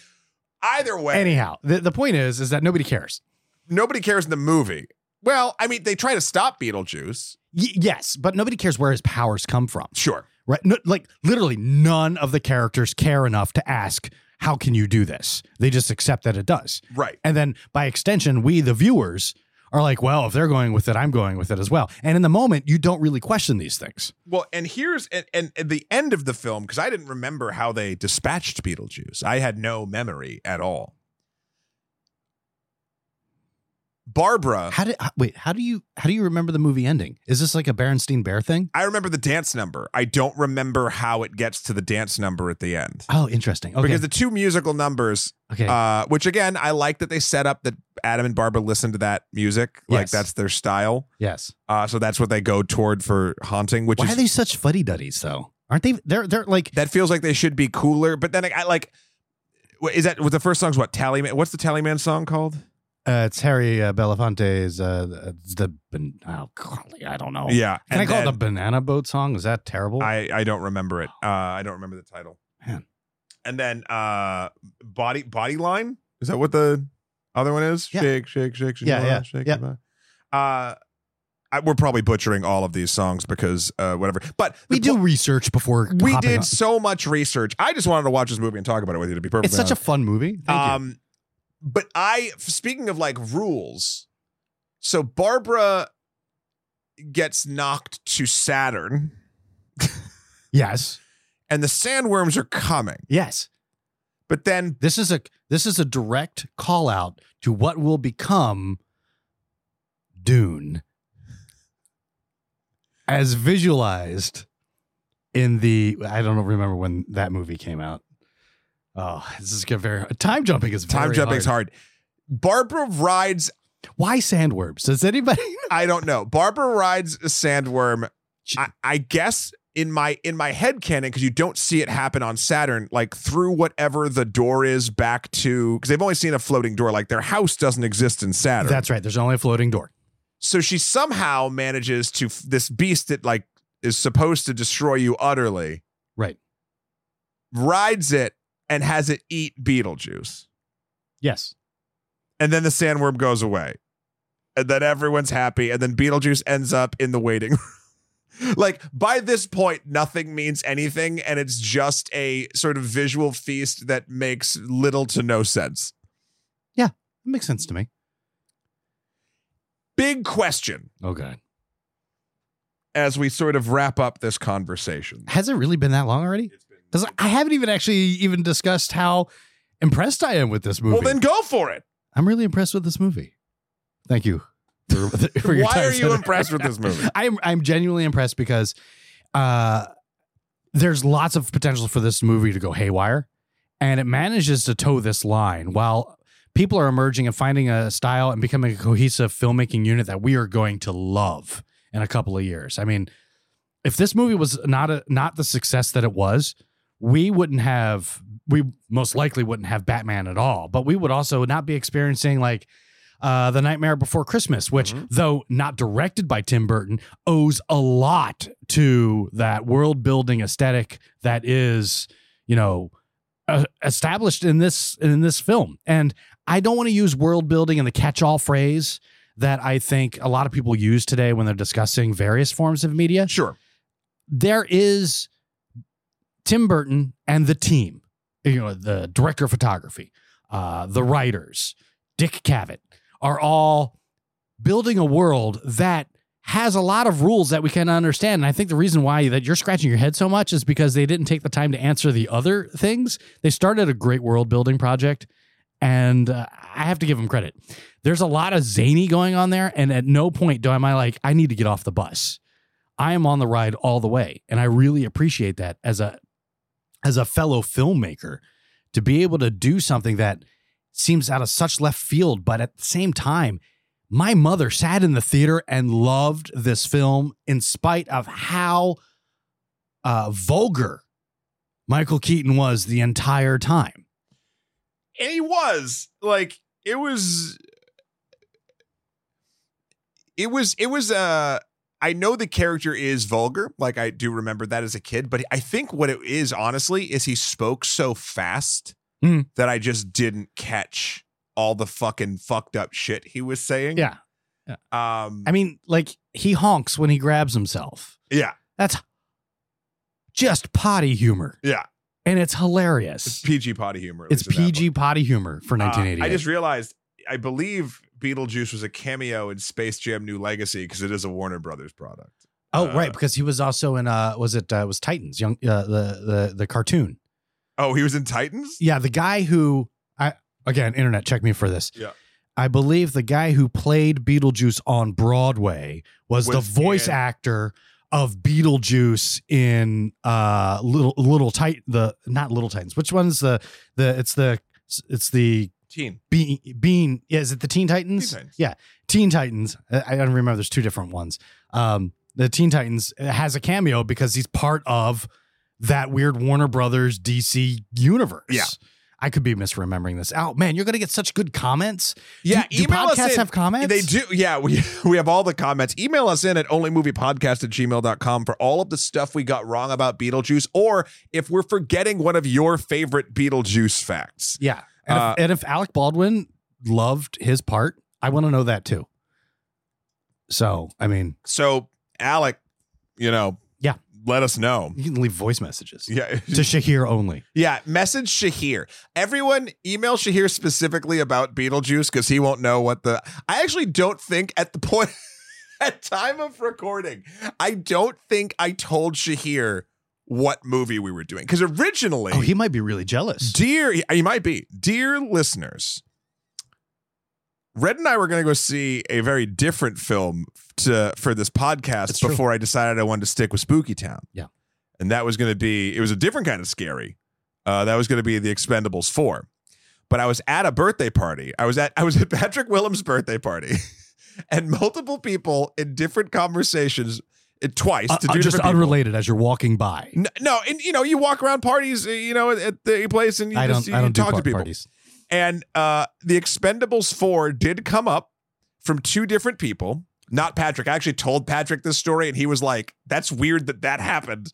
Either way, Anyhow, the, the point is, is that nobody cares. nobody cares in the movie. Well, I mean, they try to stop Beetlejuice. Y- yes, but nobody cares where his powers come from. Sure. Right? No, like literally, none of the characters care enough to ask, "How can you do this?" They just accept that it does. Right. And then by extension, we, the viewers, are like, well, if they're going with it, I'm going with it as well. And in the moment, you don't really question these things. Well, and here's and, and at the end of the film because I didn't remember how they dispatched Beetlejuice. I had no memory at all. Barbara, How did, wait, how do you, how do you remember the movie ending? Is this like a Berenstein Bear thing? I remember the dance number. I don't remember how it gets to the dance number at the end. Oh, interesting. Okay. Because the two musical numbers, okay. uh, which again, I like that they set up that Adam and Barbara listen to that music. Like Yes. that's their style. yes. Uh, so that's what they go toward for haunting, which Why is are they such fuddy duddies though? Aren't they? They're, they're like, that feels like they should be cooler. But then I, I like, Is that was the first song's what Tallyman? What's the Tallyman song called? Uh, it's Harry uh, Belafonte's, uh, the, ban- oh, golly, I don't know. Yeah, Can I and call it then- the banana boat song? Is that terrible? I I don't remember it. Uh, I don't remember the title. Man. And then uh, body body line is that what the other one is? Yeah. Shake shake shake shake. Yeah, yeah, shake. yeah. Uh, I, we're probably butchering all of these songs because uh, whatever. But we the do po- research before we hopping did on. so much research. I just wanted to watch this movie and talk about it with you. To be perfectly It's such a honest. fun movie. Thank you. um, but I speaking of like rules, so Barbara gets knocked to Saturn, Yes. and the sandworms are coming. Yes. But then This is a this is a direct call out to what will become Dune as visualized in the I don't remember when that movie came out. Oh, this is get very hard. time jumping is time very jumping's hard. Barbara rides. Why sandworms? Does anybody? I don't know. Barbara rides a sandworm. I, I guess in my in my head canon because you don't see it happen on Saturn, like through whatever the door is back to because they've only seen a floating door. Like their house doesn't exist in Saturn. That's right. There's only a floating door. so she somehow manages to this beast that like is supposed to destroy you utterly Right. rides it and has it eat Beetlejuice. Yes. and then the sandworm goes away and then everyone's happy and then beetlejuice ends up in the waiting room like by this point nothing means anything and it's just a sort of visual feast that makes little to no sense yeah That makes sense to me. big question Okay. as we sort of wrap up this conversation. Has it really been that long already? Because I haven't even actually even discussed how impressed I am with this movie. Well, then go for it. I'm really impressed with this movie. Thank you. For, for your Why are you impressed with this movie? I'm I'm genuinely impressed because uh, there's lots of potential for this movie to go haywire, and it manages to toe this line while people are emerging and finding a style and becoming a cohesive filmmaking unit that we are going to love in a couple of years. I mean, if this movie was not a not the success that it was, we wouldn't have we most likely wouldn't have Batman at all, but we would also not be experiencing like uh, The Nightmare Before Christmas, which, Mhm. though not directed by Tim Burton, owes a lot to that world building aesthetic that is, you know, uh, established in this in this film. And I don't want to use world building in the catch all phrase that I think a lot of people use today when they're discussing various forms of media Sure. there is Tim Burton and the team, you know, the director of photography, uh, the writers, Dick Cavett, are all building a world that has a lot of rules that we can understand. And I think the reason why that you're scratching your head so much is because they didn't take the time to answer the other things. They started a great world building project, and uh, I have to give them credit. There's a lot of zany going on there, and at no point do am I like, I need to get off the bus. I am on the ride all the way, and I really appreciate that as a as a fellow filmmaker to be able to do something that seems out of such left field, but at the same time, my mother sat in the theater and loved this film in spite of how uh, vulgar Michael Keaton was the entire time. And he was like, it was, it was, it was, uh, I know the character is vulgar. Like I do remember that as a kid, but I think what it is honestly is he spoke so fast Hmm. that I just didn't catch all the fucking fucked up shit he was saying. Yeah. Um, I mean, like he honks when he grabs himself. yeah. That's just potty humor, Yeah. and it's hilarious. It's. PG potty humor. It's least in that PG potty humor for Uh, I just realized, I believe Beetlejuice was a cameo in Space Jam New Legacy because it is a Warner Brothers product. oh, uh, right, because he was also in uh, was it uh, was Titans, young uh, the the the cartoon. Oh, he was in Titans? Yeah, the guy who I again, internet, check me for this. Yeah. I believe the guy who played Beetlejuice on Broadway was, the voice in- actor of Beetlejuice in uh little little tight the not little titans which one's the the it's the it's the Teen. bean bean yeah, is it the teen titans? Teen Titans. yeah teen titans i, don't remember there's two different ones um the teen titans has a cameo because he's part of that weird warner brothers dc universe Yeah. I could be misremembering this. Oh man, you're gonna get such good comments. Yeah, do, do podcasts in. have comments? They do. Yeah, we we have all the comments. Email us in at onlymoviepodcast at gmail.com for all of the stuff we got wrong about Beetlejuice, or if we're forgetting one of your favorite Beetlejuice facts. Yeah, and, Uh, if, and if Alec Baldwin loved his part, I want to know that too. So, I mean, So, Alec, you know, Yeah. let us know. you can leave voice messages Yeah. to Shahir only. Yeah, message Shahir. Everyone email Shahir specifically about Beetlejuice because he won't know what the. I actually don't think at the point at time of recording, I don't think I told Shahir what movie we were doing because originally, Oh, he might be really jealous. dear, he, might be, dear listeners. Red and I were going to go see a very different film to for this podcast That's true. before I decided I wanted to stick with Spooky Town. Yeah. and that was going to be it was a different kind of scary. Uh, that was going to be The Expendables Four, but I was at a birthday party. I was at I was at Patrick Willems' birthday party, and multiple people in different conversations. Twice Uh, to uh, do just different people. unrelated as you're walking by. N- No, and you know, you walk around parties, uh, you know, at the place, and you I just don't. you do talk to people. parties. And uh, the Expendables 4 did come up from two different people, not Patrick. I actually told Patrick this story, and he was like, that's weird that that happened.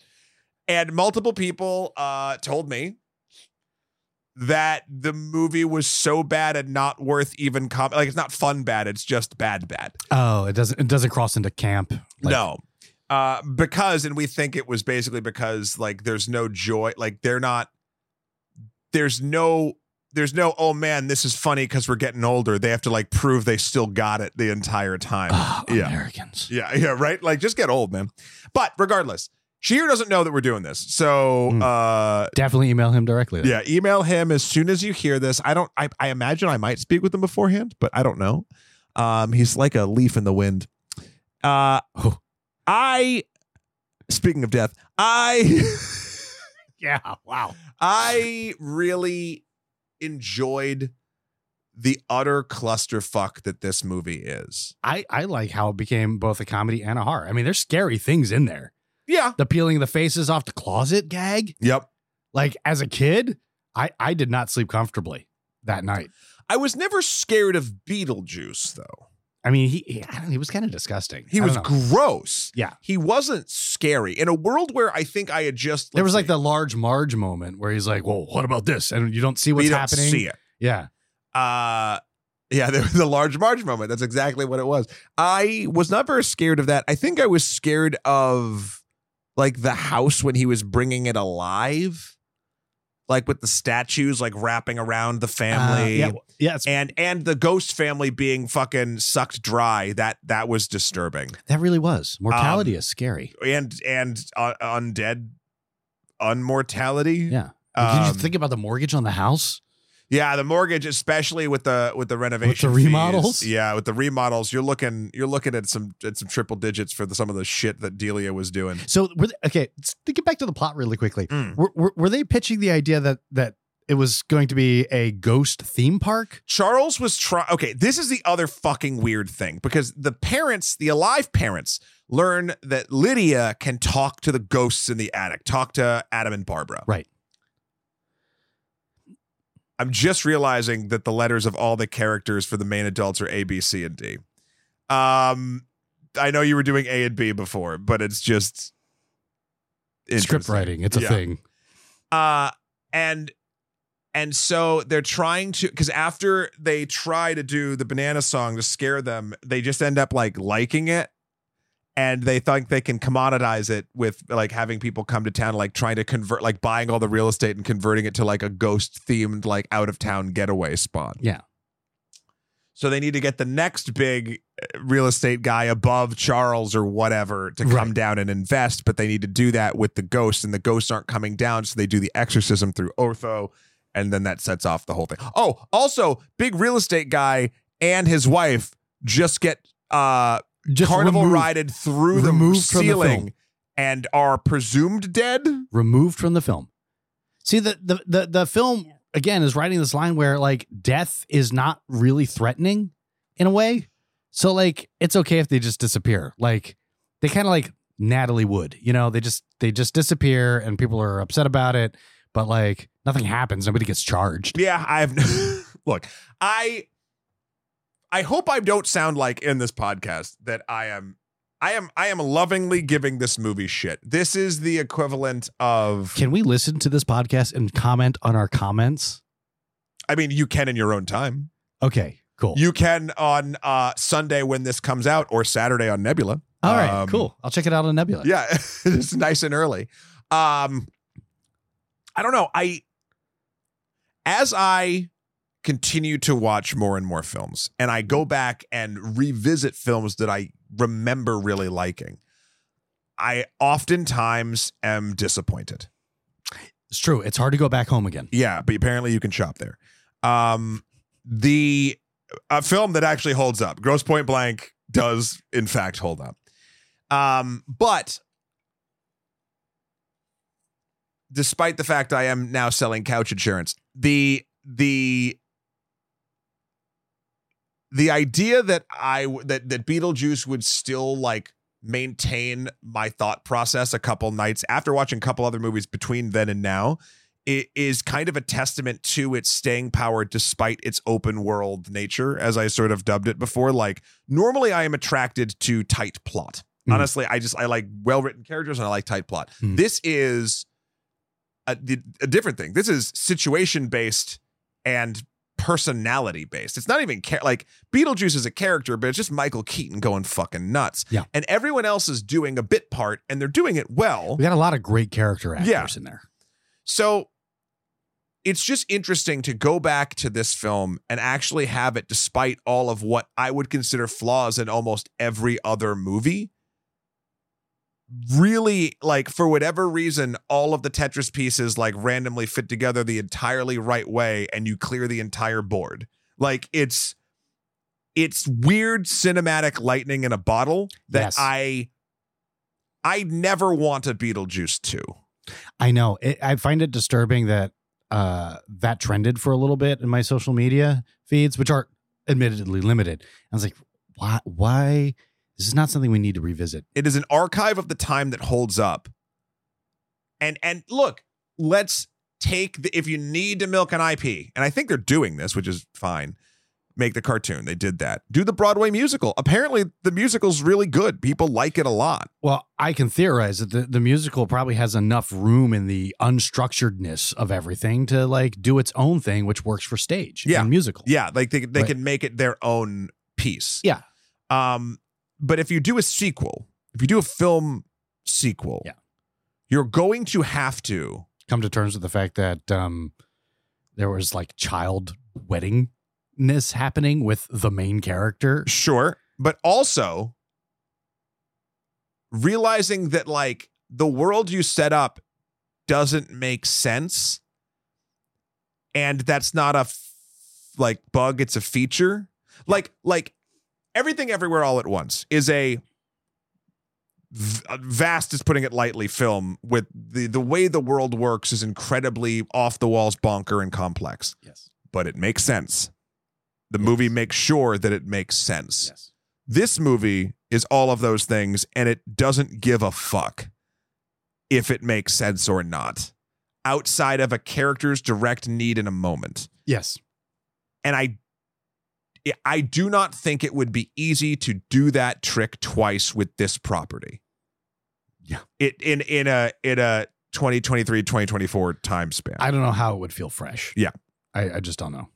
And multiple people uh, told me that the movie was so bad and not worth even com- like it's not fun bad it's just bad bad Oh, it doesn't. It doesn't cross into camp. Like, no uh because and we think it was basically because like there's no joy like they're not there's no there's no oh man this is funny because we're getting older they have to like prove they still got it the entire time ah, yeah Americans. Yeah, yeah, right. Like, just get old, man. But regardless, Shahir doesn't know that we're doing this, so Hmm. uh, Definitely email him directly. then. yeah, email him as soon as you hear this. I don't. I, I imagine I might speak with him beforehand, but I don't know. Um, he's like a leaf in the wind. Uh, Oh. I. Speaking of death, I. Yeah. Wow. I really enjoyed the utter clusterfuck that this movie is. I, I like how it became both a comedy and a horror. I mean, there's scary things in there. Yeah. The peeling the faces off the closet gag. Yep. Like as a kid, I, I did not sleep comfortably that night. I was never scared of Beetlejuice though. I mean, he he, I don't, he was kind of disgusting. He I was gross. Yeah. He wasn't scary. In a world where I think I had just there was let's like the large Marge moment where he's like, "Well, what about this?" And you don't see see, what's we don't happening. see it. Yeah, Uh yeah, there was the large Marge moment. That's exactly what it was. I was not very scared of that. I think I was scared of like the house when he was bringing it alive, like with the statues like wrapping around the family. Uh, yeah, yeah. It's, and and the ghost family being fucking sucked dry that that was disturbing that really was Um, mortality is scary. and and uh, undead unmortality Yeah. Did you Um, think about the mortgage on the house? Yeah the mortgage especially with the with the renovation with the remodels? fees. yeah with the remodels you're looking you're looking at some at some triple digits for the, some of the shit that Delia was doing So, were they, okay, let's to get back to the plot really quickly. Mm. Were, were, were they pitching the idea that that it was going to be a ghost theme park? Charles was trying. Okay, this is the other fucking weird thing because the parents, the alive parents, learn that Lydia can talk to the ghosts in the attic, talk to Adam and Barbara. Right. I'm just realizing that the letters of all the characters for the main adults are A, B, C, and D. Um, I know you were doing A and B before, but it's just Script writing, it's a Yeah. thing. uh and and so they're trying to because after they try to do the banana song to scare them they just end up like liking it and they think they can commoditize it with like having people come to town like trying to convert like buying all the real estate and converting it to like a ghost themed like out of town getaway spot Yeah. so they need to get the next big uh, real estate guy above Charles or whatever to come Right. down and invest, but they need to do that with the ghosts, and the ghosts aren't coming down, so they do the exorcism through Otho, and then that sets off the whole thing. Oh, also, big real estate guy and his wife just get uh Just carnival removed, rided through the removed from the ceiling film. and are presumed dead. removed from the film. See the, the the the film again is writing this line where like death is not really threatening in a way. So like it's okay if they just disappear. Like they kind of like Natalie Wood, you know, they just they just disappear and people are upset about it, but like nothing happens, nobody gets charged. Yeah, I've look, I I hope I don't sound like in this podcast that I am I am I am lovingly giving this movie shit. This is the equivalent of Can we listen to this podcast and comment on our comments? I mean, you can in your own time. Okay, cool. You can on uh Sunday when this comes out or Saturday on Nebula. All right, Um, cool. I'll check it out on Nebula. Yeah, it's nice and early. Um I don't know. I as I continue to watch more and more films and I go back and revisit films that I remember really liking, I oftentimes am disappointed. It's true. It's hard to go back home again. Yeah, but apparently you can shop there. Um the a film that actually holds up, Grosse Pointe Blank does in fact hold up. Um but despite the fact I am now selling couch insurance, the the the idea that I that that Beetlejuice would still like maintain my thought process a couple nights after watching a couple other movies between then and now it is kind of a testament to its staying power despite its open world nature as I sort of dubbed it before like normally I am attracted to tight plot Mhm. honestly I just I like well written characters and I like tight plot Mhm. this is a, a different thing this is situation based and personality based it's not even ca- like Beetlejuice is a character but it's just Michael Keaton going fucking nuts Yeah. and everyone else is doing a bit part and they're doing it well We got a lot of great character actors Yeah. in there. so it's just interesting to go back to this film and actually have it despite all of what I would consider flaws in almost every other movie. Really, like for whatever reason, all of the Tetris pieces like randomly fit together the entirely right way and you clear the entire board. Like it's it's weird cinematic lightning in a bottle that Yes. I I never want a Beetlejuice 2. I know. It, I find it disturbing that uh, that trended for a little bit in my social media feeds, which are admittedly limited. I was like, why? Why? This is not something we need to revisit. It is an archive of the time that holds up. And and look, let's take the if you need to milk an IP, and I think they're doing this, which is fine. Make the cartoon. They did that. Do the Broadway musical. Apparently, the musical's really good. People like it a lot. Well, I can theorize that the, the musical probably has enough room in the unstructuredness of everything to like do its own thing, which works for stage Yeah. and musical. Yeah, like they they Right. can make it their own piece. Yeah. Um, but if you do a sequel, if you do a film sequel, Yeah. you're going to have to Come to terms with the fact that um, there was like child weddingness happening with the main character. Sure. But also realizing that like the world you set up doesn't make sense. And that's not a f- like bug, it's a feature. Like like everything everywhere all at once is a vast is putting it lightly film with the the way the world works is incredibly off the walls bonker and complex Yes. but it makes sense the movie makes sure that it makes sense Yes. this movie is all of those things and it doesn't give a fuck if it makes sense or not outside of a character's direct need in a moment Yes. and i i do not think it would be easy to do that trick twice with this property Yeah. it in in a in a 2023 2024 time span I don't know how it would feel fresh. Yeah. I, I just don't know.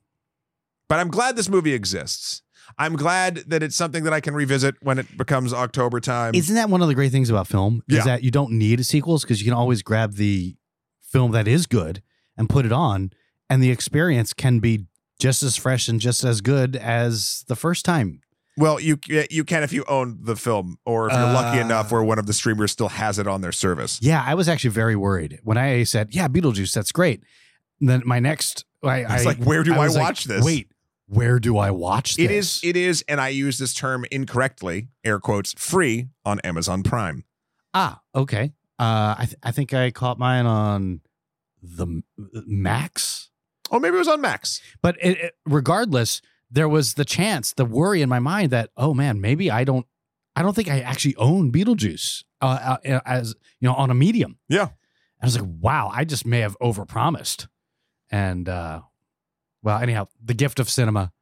but i'm glad this movie exists i'm glad that it's something that i can revisit when it becomes october time Isn't that one of the great things about film? Yeah. Is that you don't need a sequels because you can always grab the film that is good and put it on, and the experience can be just as fresh and just as good as the first time. Well, you you can if you own the film, or if you're lucky Uh. enough where one of the streamers still has it on their service. Yeah, I was actually very worried when I said, "Yeah, Beetlejuice, that's great." And then my next, I, It's I like, where do I, was like, watch this? Wait, where do I watch this? it is it is, and I use this term incorrectly, air quotes, free on Amazon Prime. ah, okay. Uh, I th- I think I caught mine on the M- Max. Oh, maybe it was on Max. But it, it- regardless, there was the chance, the worry in my mind that, oh man, maybe I don't, I don't think I actually own Beetlejuice uh, uh, as you know on a medium. Yeah. I was like, wow, I just may have overpromised. And uh, well, anyhow, the gift of cinema.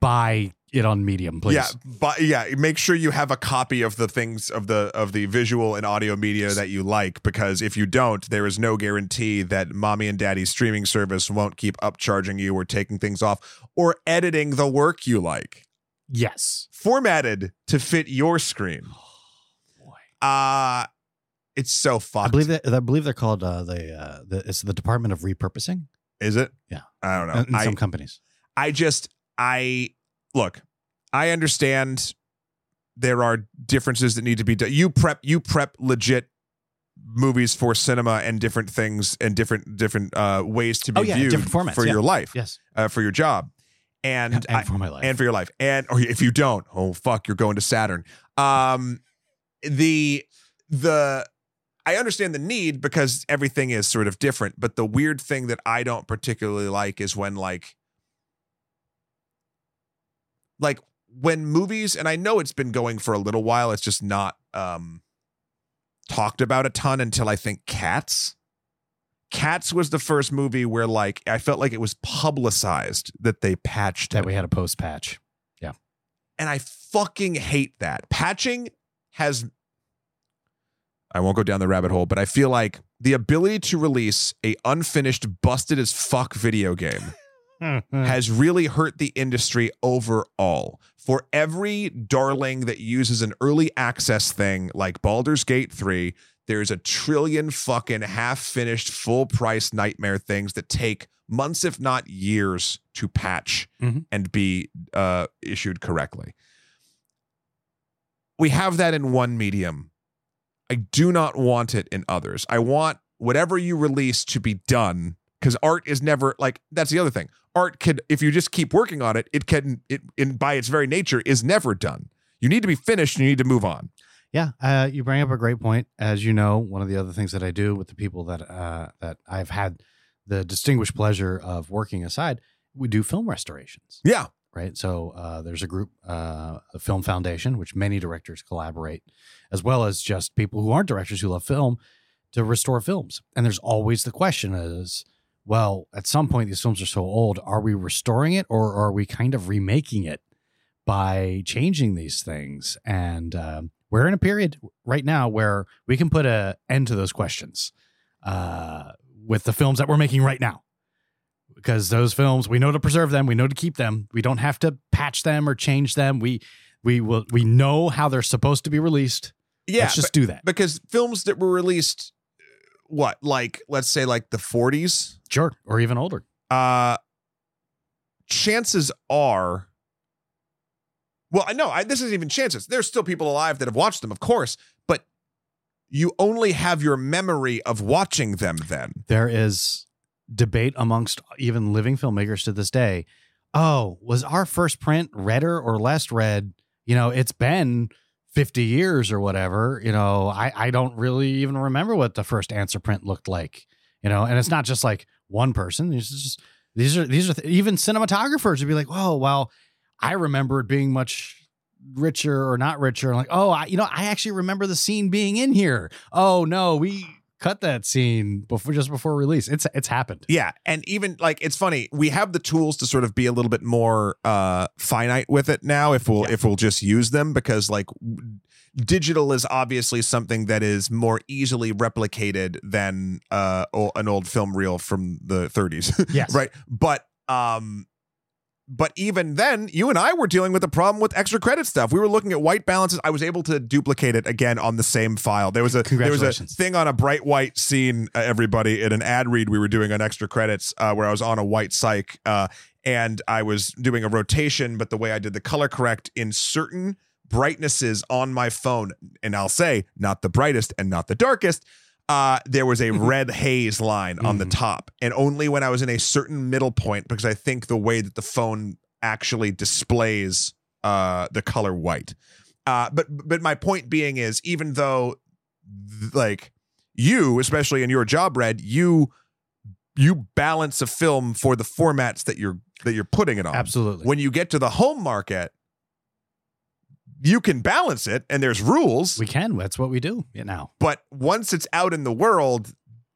Buy it on medium, please. Yeah, but yeah, make sure you have a copy of the things of the of the visual and audio media that you like, because if you don't, there is no guarantee that mommy and daddy's streaming service won't keep upcharging you or taking things off or editing the work you like. Yes. Formatted to fit your screen. Boy. Uh it's so fucked. I believe that I believe they're called uh, the uh, the it's the Department of Repurposing Is it? Yeah. I don't know. in I, some companies. I just I look, I understand there are differences that need to be done. You prep you prep legit movies for cinema and different things and different different uh ways to be Oh, yeah, viewed formats, for yeah. your life, Yes, uh, for your job. And, and, I- for my life. and for your life. And or if you don't, oh fuck, you're going to Saturn. Um the the I understand the need because everything is sort of different, but the weird thing that I don't particularly like is when like like when movies and I know it's been going for a little while, it's just not um talked about a ton until I think Cats. Cats was the first movie where like I felt like it was publicized that they patched that it we had a post patch. Yeah. And I fucking hate that. Patching has I won't go down the rabbit hole, but I feel like the ability to release a unfinished busted as fuck video game has really hurt the industry overall. For every darling that uses an early access thing like Baldur's Gate 3, there's a trillion fucking half finished, full price nightmare things that take months, if not years, to patch Mhm. and be uh, issued correctly. We have that in one medium. I do not want it in others. I want whatever you release to be done because art is never like that's the other thing. Art could, if you just keep working on it, it can, it in by its very nature is never done. You need to be finished. and You need to move on. Yeah, uh, you bring up a great point. As you know, one of the other things that I do with the people that uh, that I've had the distinguished pleasure of working aside, we do film restorations. Yeah, right? So uh, there's a group, uh, a film foundation, which many directors collaborate, as well as just people who aren't directors who love film to restore films. And there's always the question is, well, at some point these films are so old, are we restoring it or are we kind of remaking it by changing these things? And um, we're in a period right now where we can put an end to those questions uh, with the films that we're making right now because those films we know to preserve them we know to keep them we don't have to patch them or change them we we will we know how they're supposed to be released yeah. let's just do that because films that were released what like let's say like the 40s sure or even older. Uh chances are well i know this isn't even chances. There's still people alive that have watched them of course but you only have your memory of watching them then. There is debate amongst even living filmmakers to this day. Oh was our first print redder or less red? You know it's been 50 years or whatever you know i i don't really even remember what the first answer print looked like you know and it's not just like one person just these are these are th- even cinematographers would be like oh well i remember it being much richer or not richer like oh I, you know i actually remember the scene being in here. Oh no we cut that scene before just before release. It's it's happened. Yeah and even like it's funny we have the tools to sort of be a little bit more uh finite with it now if we'll Yeah. if we'll just use them because like w- digital is obviously something that is more easily replicated than uh an old film reel from the 30s yes. Right? But um but even then you and i were dealing with a problem with extra credit stuff. We were looking at white balances. I was able to duplicate it again on the same file. There was a there was a thing on a bright white scene uh, everybody in an ad read we were doing on extra credits uh, where i was on a white cyc uh, and i was doing a rotation but the way i did the color correct in certain brightnesses on my phone and i'll say not the brightest and not the darkest uh, there was a red haze line on the Mhm. top, and only when I was in a certain middle point, because I think the way that the phone actually displays uh, the color white. Uh, but but my point being is, even though like you, especially in your job, Red, you you balance a film for the formats that you're that you're putting it on. absolutely When you get to the home market, you can balance it, and there's rules. We can. That's what we do now but once it's out in the world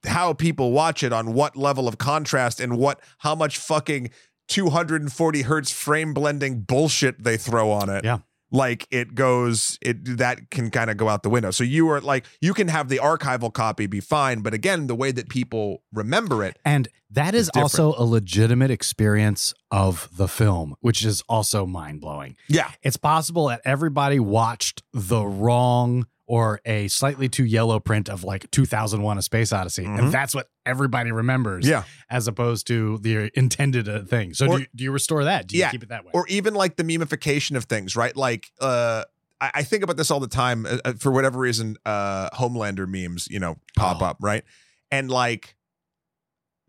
how people watch it on what level of contrast and what how much fucking 240 hertz frame blending bullshit they throw on it. Yeah. Like it goes it that can kind of go out the window so you are like you can have the archival copy be fine but again the way that people remember it And that is different. also a legitimate experience of the film, which is also mind blowing. yeah It's possible that everybody watched the wrong or a slightly too yellow print of like 2001 A Space Odyssey. Mhm. And that's what everybody remembers yeah as opposed to the intended uh, thing. So Or- do, you, do you restore that? Do you Yeah. keep it that way? or even like the memification of things, right? Like, uh, I, I think about this all the time. Uh, uh, for whatever reason, uh, Homelander memes, you know, pop Oh. up, right? And like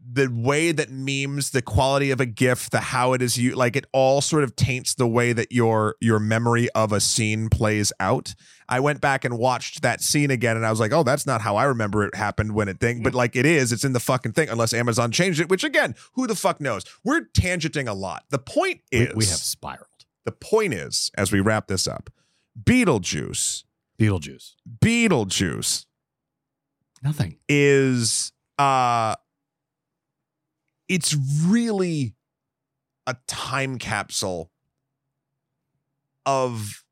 the way that memes, the quality of a GIF, the how it is you like it all sort of taints the way that your your memory of a scene plays out. I went back and watched that scene again and I was like, oh, that's not how I remember it happened when it thing. But like it is, it's in the fucking thing, unless Amazon changed it, which again, who the fuck knows? We're tangenting a lot. The point we, is we have spiraled. the point is, as we wrap this up, Beetlejuice, Beetlejuice. Beetlejuice Nothing. is uh it's really a time capsule of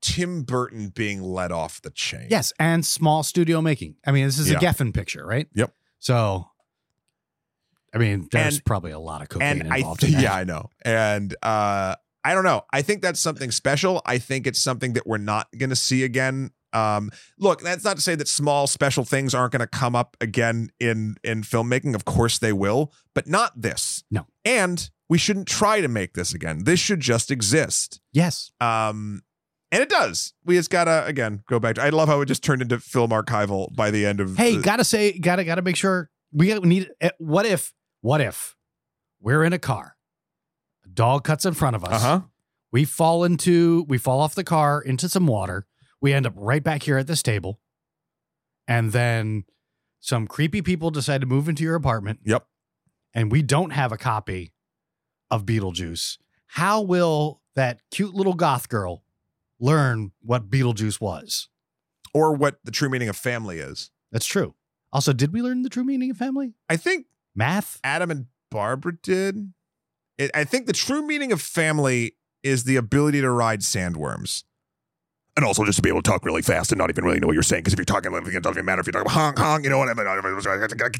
Tim Burton being let off the chain. Yes, and small studio making. I mean, this is Yeah. a Geffen picture, right? Yep. So, I mean, there's And- probably a lot of cocaine and I involved. th- in that. yeah, I know. And uh I don't know. I think that's something special. I think it's something that we're not going to see again Um, look, that's not to say that small special things aren't going to come up again in in filmmaking. Of course they will, but not this. No. And we shouldn't try to make this again. This should just exist. Yes. Um, and it does. We just gotta again go back to. I love how it just turned into film archival by the end of. Hey, the- gotta say, gotta gotta make sure we need. eh, What if? What if we're in a car? A dog cuts in front of us. uh huh. We fall into. We fall off the car into some water. We end up right back here at this table, and then some creepy people decide to move into your apartment. Yep. And we don't have a copy of Beetlejuice. How will that cute little goth girl learn what Beetlejuice was? Or what the true meaning of family is. That's true. Also, did we learn the true meaning of family? I think Math? Adam and Barbara did. It, I think the true meaning of family is the ability to ride sandworms. And also just to be able to talk really fast and not even really know what you're saying. Because if you're talking, it doesn't even matter if you're talking honk honk. You know what I mean?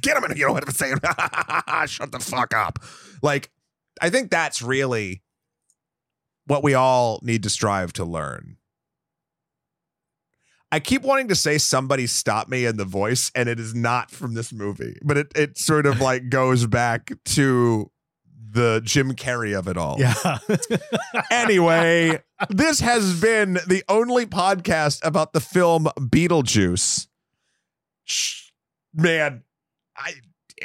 Get him! You know what I'm saying? Shut the fuck up. Like, I think that's really what we all need to strive to learn. I keep wanting to say somebody stop me in the voice, and it is not from this movie, but it it sort of like goes back to the Jim Carrey of it all. Yeah. Anyway, this has been the only podcast about the film Beetlejuice. Man, I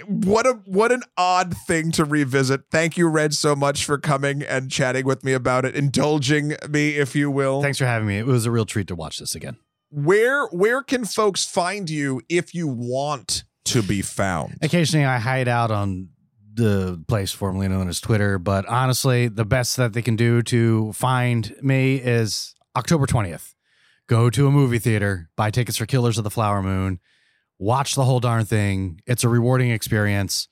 what a what an odd thing to revisit. Thank you, Red, so much for coming and chatting with me about it, indulging me, if you will. Thanks for having me. It was a real treat to watch this again. Where where can folks find you if you want to be found? Occasionally, I hide out on the place formerly known as Twitter, but honestly, the best that they can do to find me is October 20th. Go to a movie theater, buy tickets for Killers of the Flower Moon, watch the whole darn thing. It's a rewarding experience.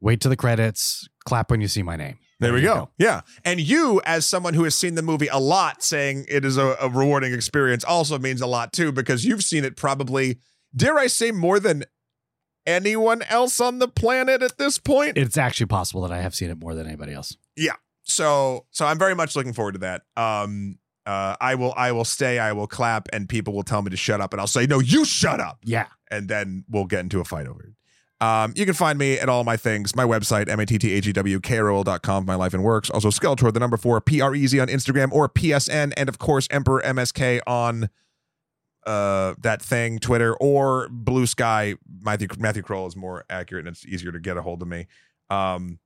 Wait to the credits, clap when you see my name. There we you go. Yeah. And you, as someone who has seen the movie a lot, saying it is a, a rewarding experience also means a lot too, because you've seen it probably, dare I say, more than anyone else on the planet at this point. It's actually possible that I have seen it more than anybody else. Yeah. So so I'm very much looking forward to that. Um uh I will I will stay, I will clap, and people will tell me to shut up, and I'll say, No, you shut up. Yeah. and then we'll get into a fight over it. Um, you can find me at all my things, my website, M-A-T-T-A-G-W-K-R-O-L.com, my life and works. Also Skeletor, the number four, P-R-E-Z on Instagram or PSN, and of course Emperor MSK on uh that thing, Twitter, or Blue Sky. Matthew Matthew Kroll is more accurate and it's easier to get a hold of me. Um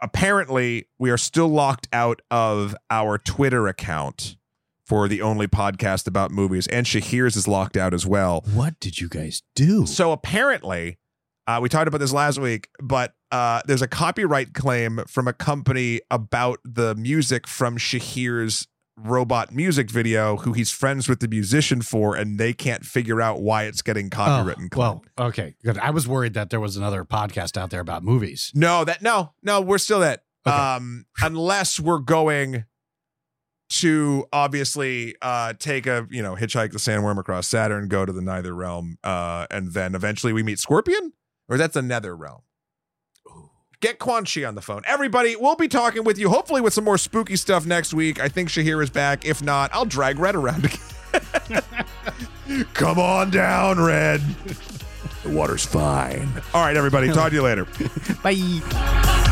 apparently we are still locked out of our Twitter account for the only podcast about movies, and Shahir's is locked out as well. What did you guys do? So apparently, uh, we talked about this last week, but uh, there's a copyright claim from a company about the music from Shahir's robot music video, who he's friends with the musician for, and they can't figure out why it's getting copywritten. Oh, well, okay, good. I was worried that there was another podcast out there about movies. no, that no, no, we're still that. Okay. Um, unless we're going to obviously uh take a you know hitchhike the sandworm across Saturn, go to the Neither Realm, uh, and then eventually we meet Scorpion, or that's another Realm. Get Quan Chi on the phone. Everybody, we'll be talking with you, hopefully with some more spooky stuff next week. I think Shahir is back. If not, I'll drag Red around again. Come on down, Red. The water's fine. All right, everybody. Talk to you later. Bye.